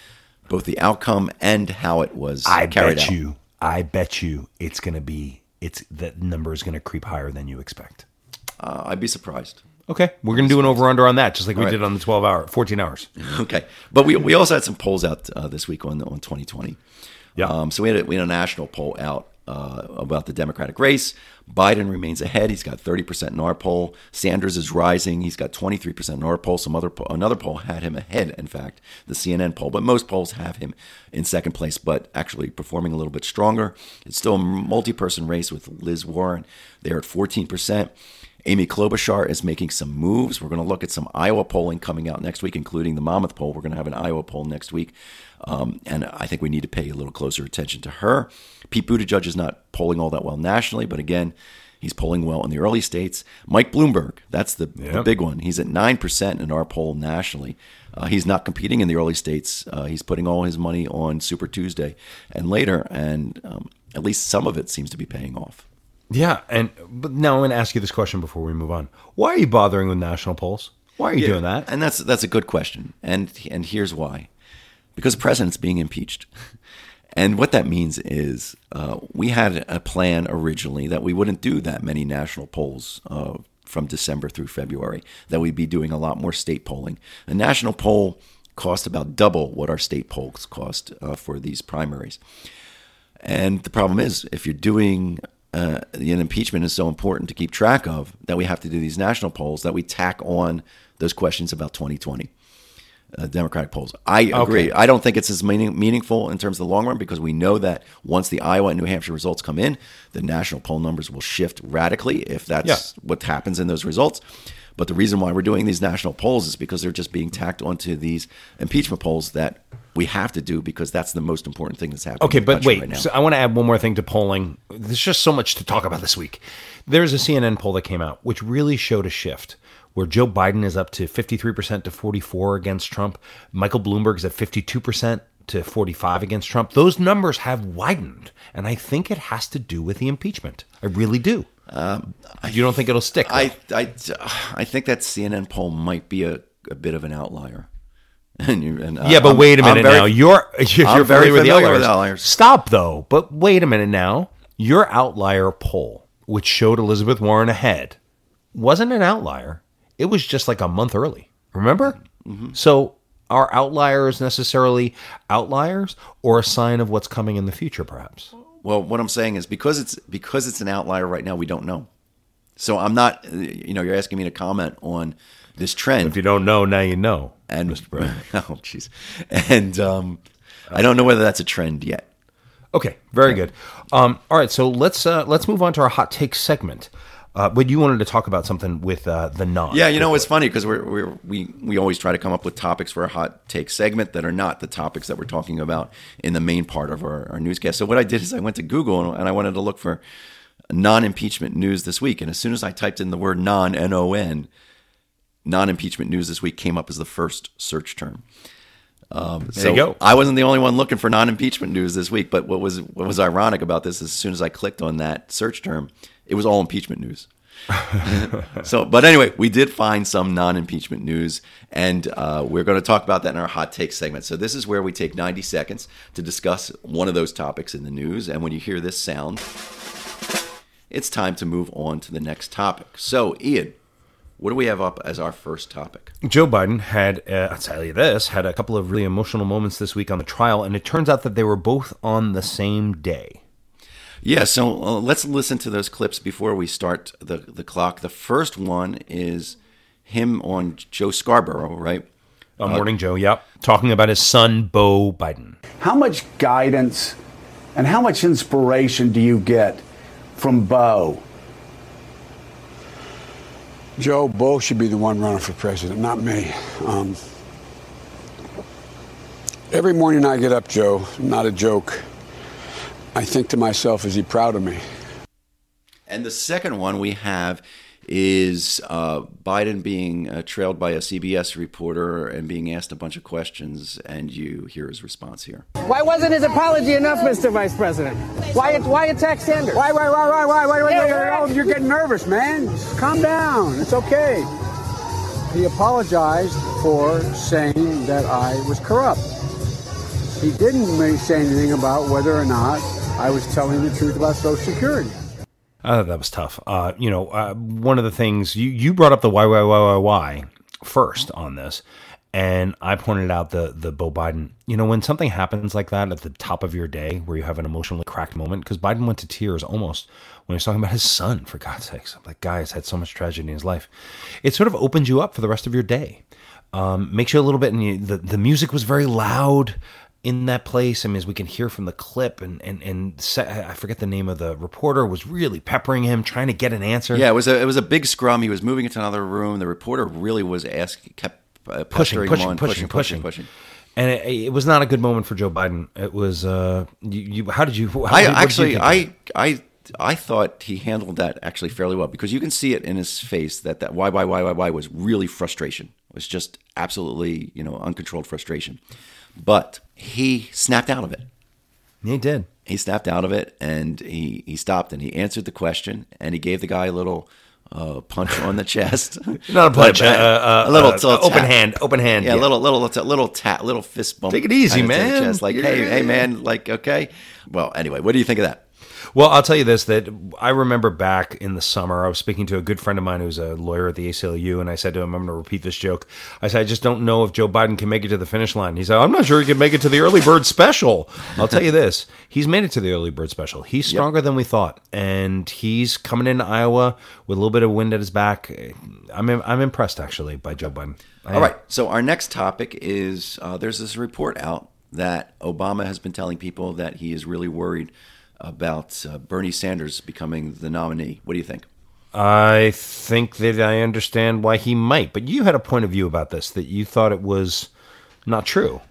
both the outcome and how it was I carried bet out. you, I bet you, it's going to be it's that number is going to creep higher than you expect. Uh, I'd be surprised. Okay, we're going to do an over under on that, just like we right. did on the 12 hour, 14 hours. Okay, but we we also had some polls out uh, this week on on 2020. Yeah. Um, so we had a, we had a national poll out uh, about the Democratic race. Biden remains ahead. He's got 30% in our poll. Sanders is rising. He's got 23% in our poll. Some other po- another poll had him ahead. In fact, the CNN poll, but most polls have him in second place, but actually performing a little bit stronger. It's still a multi-person race with Liz Warren. They're at 14%. Amy Klobuchar is making some moves. We're going to look at some Iowa polling coming out next week, including the Monmouth poll. We're going to have an Iowa poll next week. Um, and I think we need to pay a little closer attention to her. Pete Buttigieg is not polling all that well nationally, but again, he's polling well in the early states. Mike Bloomberg, that's the, the big one. He's at 9% in our poll nationally. Uh, he's not competing in the early states. Uh, he's putting all his money on Super Tuesday and later, and um, at least some of it seems to be paying off. Yeah, and but now I'm going to ask you this question before we move on. Why are you bothering with national polls? Why are you doing that? And that's that's a good question. And and here's why. Because the president's being impeached. And what that means is uh, we had a plan originally that we wouldn't do that many national polls uh, from December through February, that we'd be doing a lot more state polling. A national poll cost about double what our state polls cost uh, for these primaries. And the problem is, if you're doing uh, the impeachment is so important to keep track of that we have to do these national polls that we tack on those questions about 2020 uh, Uh, Democratic polls. I agree. Okay. I don't think it's as meaning, meaningful in terms of the long run because we know that once the Iowa and New Hampshire results come in, the national poll numbers will shift radically if that's Yeah. what happens in those results. But the reason why we're doing these national polls is because they're just being tacked onto these impeachment polls that we have to do because that's the most important thing that's happening. Okay, but wait. right now. so I want to add one more thing to polling. There's just so much to talk about this week. There's a CNN poll that came out which really showed a shift where Joe Biden is up to 53% to 44 against Trump. Michael Bloomberg is at 52% to 45 against Trump. Those numbers have widened, and I think it has to do with the impeachment. I really do. Um, you don't think it'll stick? I, I, I think that CNN poll might be a, a bit of an outlier. And you, and uh, yeah, but I'm- wait a minute very- now. You're you're, you're very familiar, with, the with outliers. Stop though. But wait a minute now. Your outlier poll, which showed Elizabeth Warren ahead, wasn't an outlier. It was just like a month early. Remember? Mm-hmm. So are outliers necessarily outliers or a sign of what's coming in the future, perhaps? Well, what I'm saying is because it's because it's an outlier right now, we don't know. So I'm not. You know, you're asking me to comment on this trend. If you don't know, now you know. and Mr. Brown. oh, jeez. And um, I don't know whether that's a trend yet. Okay, very good. Um, all right, so let's uh, let's move on to our hot take segment. Uh, but you wanted to talk about something with uh, the non. Yeah, you know it's funny because we're, we're we we always try to come up with topics for a hot take segment that are not the topics that we're talking about in the main part of our, our newscast. So what I did is I went to Google and, and I wanted to look for non-impeachment news this week, and as soon as I typed in the word non n o n, non-impeachment news this week came up as the first search term. Um, There you go. I wasn't the only one looking for non-impeachment news this week, but what was what was ironic about this is as soon as I clicked on that search term, it was all impeachment news. so, but anyway, we did find some non-impeachment news, and uh, we're going to talk about that in our hot take segment. So, this is where we take 90 seconds to discuss one of those topics in the news, and when you hear this sound, it's time to move on to the next topic. So, Ian, what do we have up as our first topic? Joe Biden had, uh, I'll tell you this, had a couple of really emotional moments this week on the trial, and it turns out that they were both on the same day. Yeah, so uh, let's listen to those clips before we start the, the clock. The first one is him on Joe Scarborough, right? Uh, Morning Joe, yep. Talking about his son, Bo Biden. How much guidance and how much inspiration do you get from Bo? Joe, Bo should be the one running for president, not me. Um, every morning I get up, Joe, not a joke. I think to myself, is he proud of me? And the second one we have is uh, Biden being uh, trailed by a CBS reporter and being asked a bunch of questions, and you hear his response here. Why wasn't his apology enough, Mr. Vice President? Why, why attack Sanders? Why, why, why, why, why, why, why, Yeah, why, you're why, oh, you're getting nervous, man. Just calm down. It's okay. He apologized for saying that I was corrupt. He didn't say anything about whether or not I was telling the truth about Social Security. I thought that was tough. Uh, you know, uh, one of the things you, you brought up the why, why, why, why, why first on this. And I pointed out the the Bo Biden. You know, when something happens like that at the top of your day, where you have an emotionally cracked moment, because Biden went to tears almost when he was talking about his son. For God's sakes, I'm like, guys had so much tragedy in his life. It sort of opens you up for the rest of your day. Um, makes you a little bit. And you, the the music was very loud in that place. I mean, as we can hear from the clip, and and and I forget the name of the reporter was really peppering him, trying to get an answer. Yeah, it was a it was a big scrum. He was moving into another room. The reporter really was asking, kept uh, pushing, pushing, on, pushing, pushing, pushing, pushing. And it, it was not a good moment for Joe Biden. It was. Uh, you, you how did you? How I did- what did you actually, it? I, I, I thought he handled that actually fairly well because you can see it in his face that that why, why, why, why, why was really frustration. It was just absolutely, you know, uncontrolled frustration. But he snapped out of it. he did. He snapped out of it and he he stopped and he answered the question and he gave the guy a little uh, punch on the chest. Not a punch, uh, uh, a little, uh, little open hand, open hand. Yeah, a little, little, little, little tap, little fist bump. Take it easy, kinda to the man. chest, Like, hey, Yeah. hey, man, like, okay. Well, anyway, what do you think of that? Well, I'll tell you this: that I remember back in the summer, I was speaking to a good friend of mine who's a lawyer at the ACLU, and I said to him, "I'm going to repeat this joke." I said, "I just don't know if Joe Biden can make it to the finish line." He said, "I'm not sure he can make it to the early bird special." I'll tell you this: he's made it to the early bird special. He's stronger than we thought, and he's coming into Iowa with a little bit of wind at his back. I'm I'm impressed actually by Joe Biden. I All am. right. So our next topic is uh, there's this report out that Obama has been telling people that he is really worried about uh, Bernie Sanders becoming the nominee. What do you think? I think that I understand why he might, but you had a point of view about this that you thought it was not true.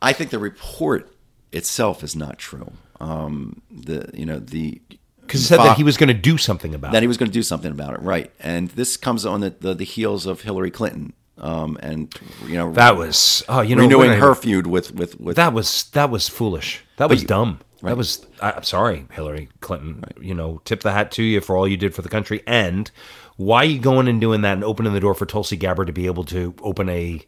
I think the report itself is not true. Um, the you know the Because said that he was going to do something about that it. he was going to do something about it, right? And this comes on the, the, the heels of Hillary Clinton, um, and you know That was, oh, you know, renewing her feud with with with That was that was foolish. That was you- dumb. Right. That was. I'm sorry, Hillary Clinton. You know, tip the hat to you for all you did for the country. And why are you going and doing that and opening the door for Tulsi Gabbard to be able to open a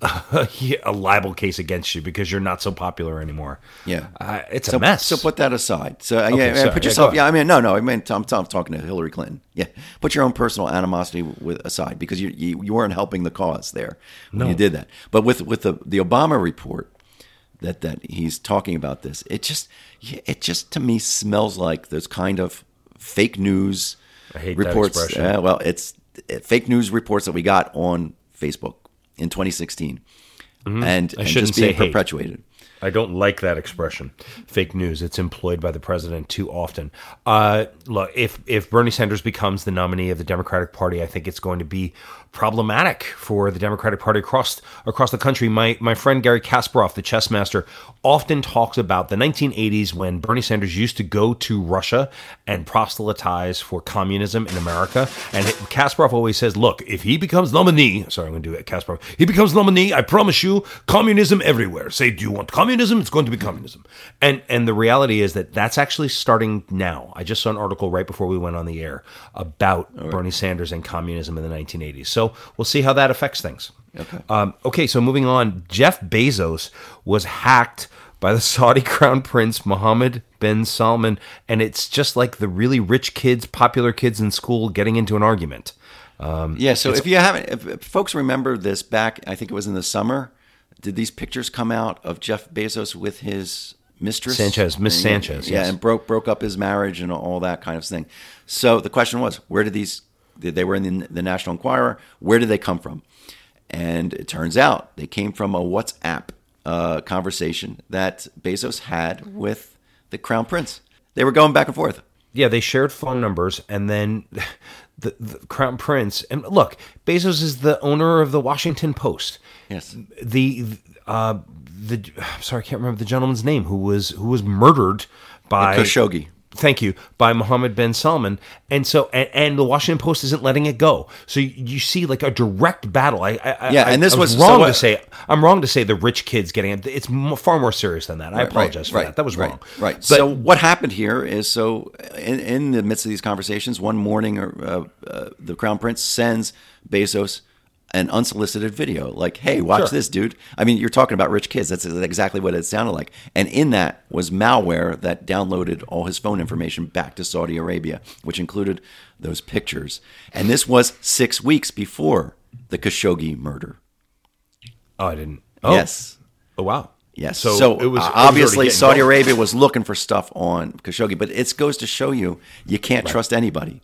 a libel case against you because you're not so popular anymore? Yeah, uh, it's so, a mess. So put that aside. So uh, Okay, yeah, sorry. put yourself. go Yeah, I mean, no, no. I mean, I'm, I'm talking to Hillary Clinton. Yeah, put your own personal animosity with, aside because you, you you weren't helping the cause there when you did that. But with with the the Obama report that that he's talking about this, it just it just to me smells like those kind of fake news I hate that reports. expression. Yeah, well, it's uh, fake news reports that we got on Facebook in 2016, and, and Mm-hmm. shouldn't just being say hate. perpetuated. I don't like that expression, fake news. It's employed by the president too often. Uh, look, if if Bernie Sanders becomes the nominee of the Democratic Party, I think it's going to be problematic for the Democratic Party across across the country. My my friend Garry Kasparov, the chess master, often talks about the 1980s when Bernie Sanders used to go to Russia and proselytize for communism in America. And Kasparov always says, "Look, if he becomes nominee, sorry, I'm going to do it, Kasparov. He becomes nominee. I promise you, communism everywhere. Say, do you want communism? It's going to be communism." And and the reality is that that's actually starting now. I just saw an article right before we went on the air about Bernie Sanders and communism in the 1980s. So we'll see how that affects things. Okay. Um, okay. So moving on, Jeff Bezos was hacked by the Saudi crown prince Mohammed bin Salman, and it's just like the really rich kids, popular kids in school getting into an argument. Yeah, so if you haven't, if, if folks remember this back, I think it was in the summer. Did these pictures come out of Jeff Bezos with his mistress Sanchez, Miss Sanchez, Yeah, yes. and broke broke up his marriage and all that kind of thing. So the question was, where did these? They were in the, the National Enquirer? Where did they come from? And it turns out they came from a WhatsApp uh, conversation that Bezos had with the crown prince. They were going back and forth. Yeah, they shared phone numbers, and then the, the crown prince. And look, Bezos is the owner of the Washington Post. Yes. the uh the I'm sorry I can't remember the gentleman's name who was who was murdered by Khashoggi. Thank you by Mohammed bin Salman, and so and, and the Washington Post isn't letting it go. So you, you see like a direct battle. I, I Yeah, I, and this I was, was- so wrong what- to say. I'm wrong to say the rich kids getting it. It's far more serious than that. I apologize for that. That was right, wrong. Right. But so what happened here is so in, in the midst of these conversations, one morning, uh, uh, the crown prince sends Bezos an unsolicited video, like, "Hey, watch Sure. this, dude." I mean, you're talking about rich kids. That's exactly what it sounded like. And in that was malware that downloaded all his phone information back to Saudi Arabia, which included those pictures. And this was six weeks before the Khashoggi murder. oh, I didn't. Oh, Yes. Oh wow. Yes. So, So, it was uh, it was obviously Saudi. Arabia was looking for stuff on Khashoggi, but it goes to show you you can't trust anybody.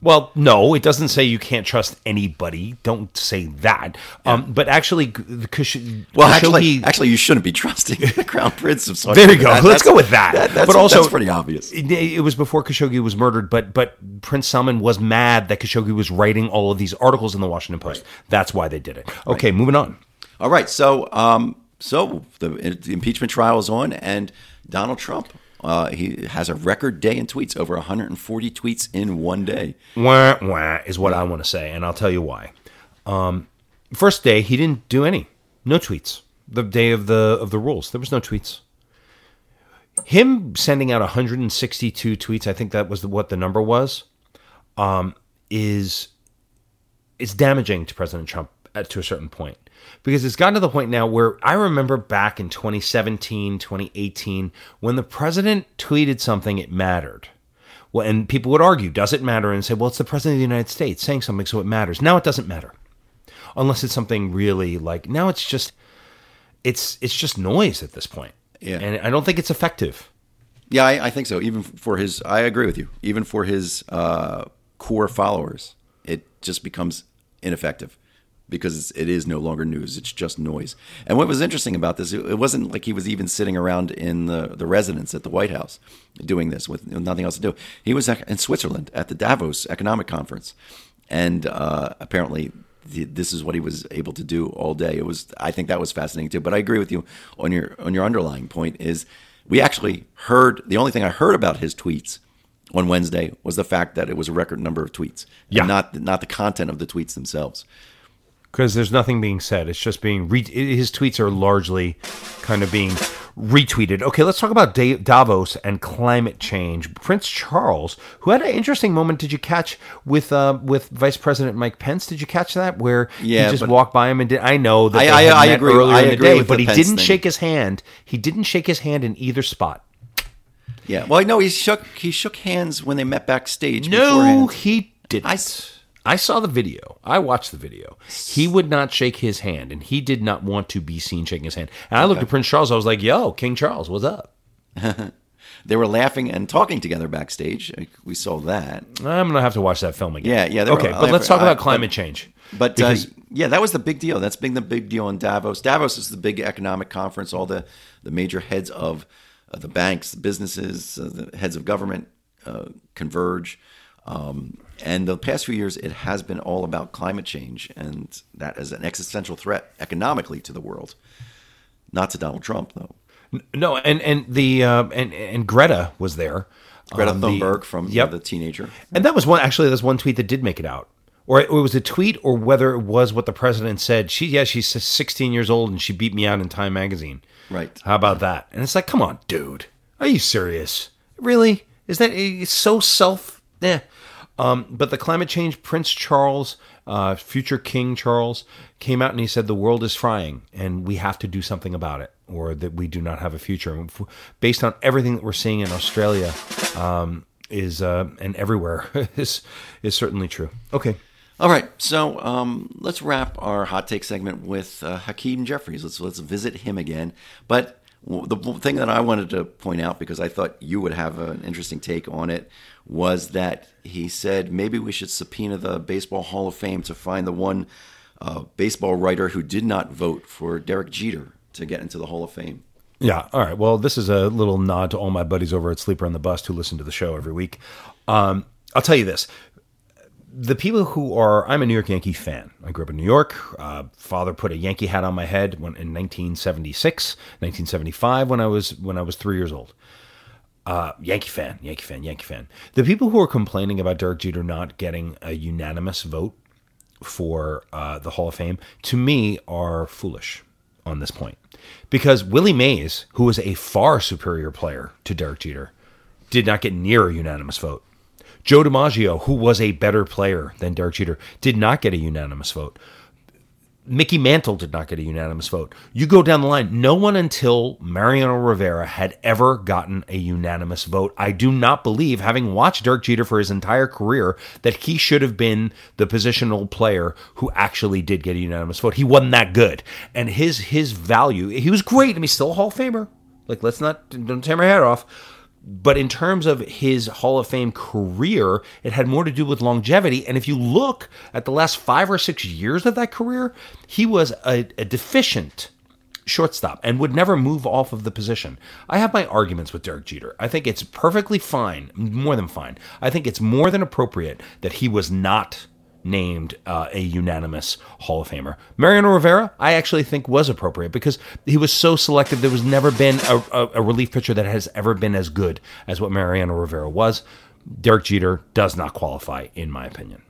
Well, no, it doesn't say you can't trust anybody. Don't say that. Um, but actually, the Kush- Well, actually, actually, you shouldn't be trusting the crown prince of Saudi. There you go. That- Let's go with that. that's, but also, that's pretty obvious. It, it was before Khashoggi was murdered, but but Prince Salman was mad that Khashoggi was writing all of these articles in the Washington Post. That's why they did it. Okay, moving on. All right, so um, so the impeachment trial is on, and Donald Trump. Uh, he has a record day in tweets, over 140 tweets in one day. Wah, wah, is what I want to say, and I'll tell you why. Um, first day, he didn't do any, no tweets. The day of the of the rules, there was no tweets. Him sending out 162 tweets, I think that was what the number was, um, is is damaging to President Trump at, to a certain point because it's gotten to the point now where I remember back in 2017, 2018, when the president tweeted something, it mattered. Well, and people would argue, does it matter? And say, well, it's the president of the United States saying something, so it matters. Now it doesn't matter, unless it's something really like. Now it's just, it's it's just noise at this point. Yeah. and I don't think it's effective. Yeah, I, I think so. Even for his, I agree with you. Even for his uh, core followers, it just becomes ineffective. Because it's, no longer news; it's just noise. And what was interesting about this, it, it wasn't like he was even sitting around in the the residence at the White House doing this with nothing else to do. He was in Switzerland at the Davos Economic Conference, and uh, apparently th- this is what he was able to do all day. It was, I think, that was fascinating too. But I agree with you on your on your underlying point. Is we actually heard the only thing I heard about his tweets on Wednesday was the fact that it was a record number of tweets, Yeah. and not not the content of the tweets themselves. Because there's nothing being said. It's just being re- his tweets are largely kind of being retweeted. Okay, let's talk about Da- Davos and climate change. Prince Charles, who had an interesting moment, did you catch with uh, with Vice President Mike Pence? Did you catch that where Yeah, he just walked by him and did? I know that I- I- I agree- earlier I in the agree day, but the he Pence didn't thing. shake his hand. He didn't shake his hand in either spot. Yeah. Well, no, he shook he shook hands when they met backstage. No, beforehand. he didn't. I I, saw the video. I watched the video. He would not shake his hand, and he did not want to be seen shaking his hand. And I looked at Prince Charles. I was like, "Yo, King Charles, what's up?" They were laughing and talking together backstage. We saw that. I'm gonna have to watch that film again. Yeah, yeah, Okay, but let's talk about climate but- change. But uh, yeah, that was the big deal. That's been the big deal in Davos. Davos is the big economic conference. All the, the major heads of uh, the banks, the businesses, uh, the heads of government uh, converge. Um, and the past few years, it has been all about climate change, and that is an existential threat economically to the world. Not to Donald Trump, though. no, and and the uh, and and Greta was there. Greta Um, the- Thunberg from yep. the teenager. And that was one. Actually, there's one tweet that did make it out, or it was a tweet, or whether it was what the president said. She, yeah, she's 16 years old, and she beat me out in Time magazine. Right. How about that? And it's like, come on, dude, are you serious? Really? Is that it's so self? Eh. Um, but the climate change, Prince Charles, uh, future King Charles, came out and he said the world is frying, and we have to do something about it, or that we do not have a future. Based on everything that we're seeing in Australia, um, is uh, and everywhere is is certainly true. Okay. All right, so um, let's wrap our hot take segment with uh, Hakeem Jeffries. Let's let's visit him again. But the thing that I wanted to point out because I thought you would have an interesting take on it was that he said maybe we should subpoena the Baseball Hall of Fame to find the one uh, baseball writer who did not vote for Derek Jeter to get into the Hall of Fame. Yeah. All right. Well, this is a little nod to all my buddies over at Sleeper on the Bus who listen to the show every week. Um, I'll tell you this. The people who are, I'm a New York Yankee fan. I grew up in New York. Uh, father put a Yankee hat on my head when, in 1976, 1975, when I was when I was three years old. Uh, Yankee fan, Yankee fan, Yankee fan. The people who are complaining about Derek Jeter not getting a unanimous vote for uh, the Hall of Fame, to me, are foolish on this point. Because Willie Mays, who was a far superior player to Derek Jeter, did not get near a unanimous vote. Joe DiMaggio, who was a better player than Derek Jeter, did not get a unanimous vote. Mickey Mantle did not get a unanimous vote. You go down the line, no one until Mariano Rivera had ever gotten a unanimous vote. I do not believe, having watched Derek Jeter for his entire career, that he should have been the positional player who actually did get a unanimous vote. He wasn't that good. And his his value, he was great. I mean, he's still a Hall of Famer. Like, let's not don't tear my head off. But in terms of his Hall of Fame career, it had more to do with longevity. And if you look at the last five or six years of that career, he was a, a deficient shortstop and would never move off of the position. I have my arguments with Derek Jeter. I think it's perfectly fine, more than fine. I think it's more than appropriate that he was not named uh, a unanimous Hall of Famer. Mariano Rivera, I actually think was appropriate because he was so selective. There was never been a, a, a relief pitcher that has ever been as good as what Mariano Rivera was. Derek Jeter does not qualify, in my opinion.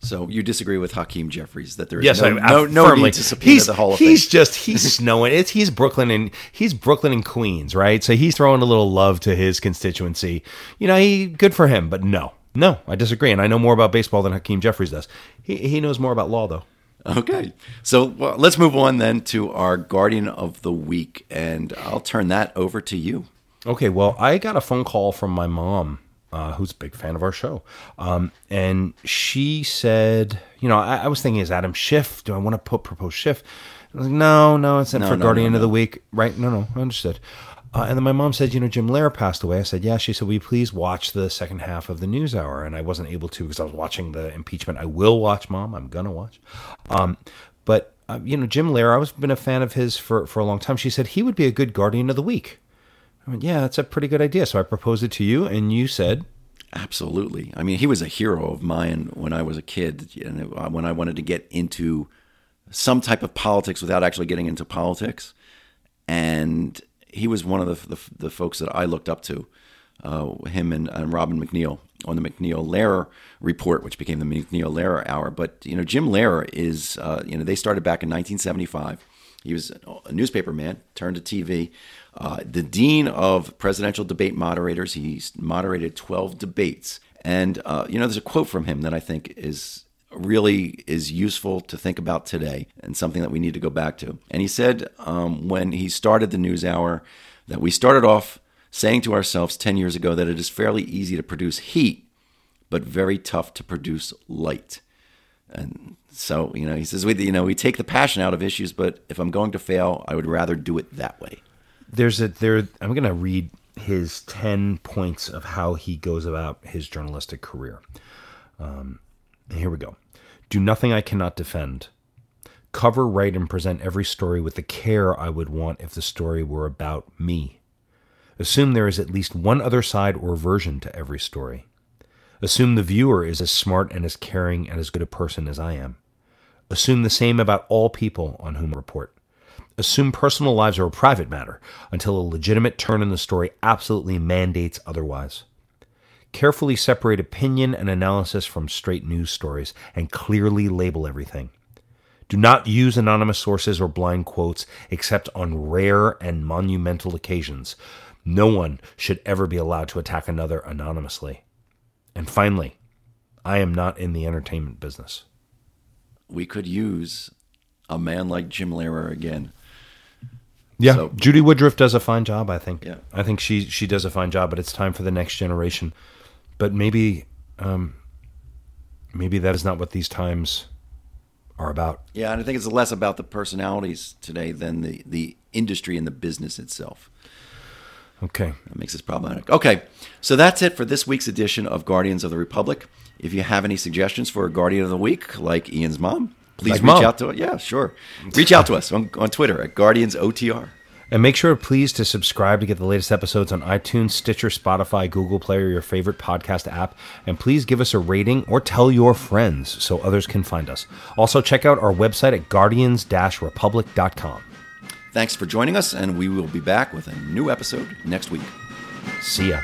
So you disagree with Hakeem Jeffries that there is Yes, no, I, I no, no firmly. need to subpoena he's, the Hall of he's just he's snowing. It's he's Brooklyn and he's Brooklyn and Queens, right? So he's throwing a little love to his constituency. You know, he good for him, but no, no, I disagree. And I know more about baseball than Hakeem Jeffries does. He he knows more about law though. Okay. So well, let's move on then to our Guardian of the Week, and I'll turn that over to you. Okay, well, I got a phone call from my mom, uh, who's a big fan of our show, um, and she said, you know, I, I was thinking, is Adam Schiff? Do I want to put propose Schiff? I was like, no, no, it's not No, for no, Guardian no, of the. Week, right? No, no, I understood. Uh, and then my mom said, you know, Jim Lehrer passed away. I said, yeah. She said, will you please watch the second half of the news hour? And I wasn't able to because I was watching the impeachment. I will watch, mom. I'm gonna watch. Um, But uh, you know, Jim Lehrer, I've been a fan of his for for a long time. She said he would be a good guardian of the week. I went, yeah, that's a pretty good idea. So I proposed it to you, and you said, Absolutely. I mean, he was a hero of mine when I was a kid, and uh, when I wanted to get into some type of politics without actually getting into politics. And he was one of the, the, the folks that I looked up to, uh, him and, and Robin MacNeil on the MacNeil Lehrer report, which became the MacNeil Lehrer Hour. But you know, Jim Lehrer is uh, you know they started back in 1975. He was a newspaper man, turned to TV. Uh, the dean of presidential debate moderators. He moderated 12 debates. And, uh, you know, there's a quote from him that I think is really is useful to think about today and something that we need to go back to. And he said um, when he started the news hour that we started off saying to ourselves 10 years ago that it is fairly easy to produce heat, but very tough to produce light. And so, you know, he says, we, you know, we take the passion out of issues, but if I'm going to fail, I would rather do it that way. there's a there i'm going to read his 10 points of how he goes about his journalistic career um, here we go. Do nothing i cannot defend. Cover write and present every story with the care i would want if the story were about me. Assume there is at least one other side or version to every story. Assume the viewer is as smart and as caring and as good a person as i am. Assume the same about all people on whom I report. Assume personal lives are a private matter until a legitimate turn in the story absolutely mandates otherwise. Carefully separate opinion and analysis from straight news stories and clearly label everything. Do not use anonymous sources or blind quotes except on rare and monumental occasions. No one should ever be allowed to attack another anonymously. And finally, I am not in the entertainment business. We could use a man like Jim Lehrer again. Yeah, So- Judy Woodruff does a fine job. I think. Yeah. I think she she does a fine job, but it's time for the next generation. But maybe, um, maybe that is not what these times are about. Yeah, and I think it's less about the personalities today than the, the industry and the business itself. Okay, That makes this problematic. Okay, so that's it for this week's edition of Guardians of the Republic. If you have any suggestions for a Guardian of the Week, like Ian's mom, please Like reach mom. out to us. Yeah, sure. Reach out to us on, on Twitter at GuardiansOTR. And make sure please to subscribe to get the latest episodes on iTunes, Stitcher, Spotify, Google Play, or your favorite podcast app. And please give us a rating or tell your friends so others can find us. Also, check out our website at guardians-republic.com. Thanks for joining us, and we will be back with a new episode next week. See ya.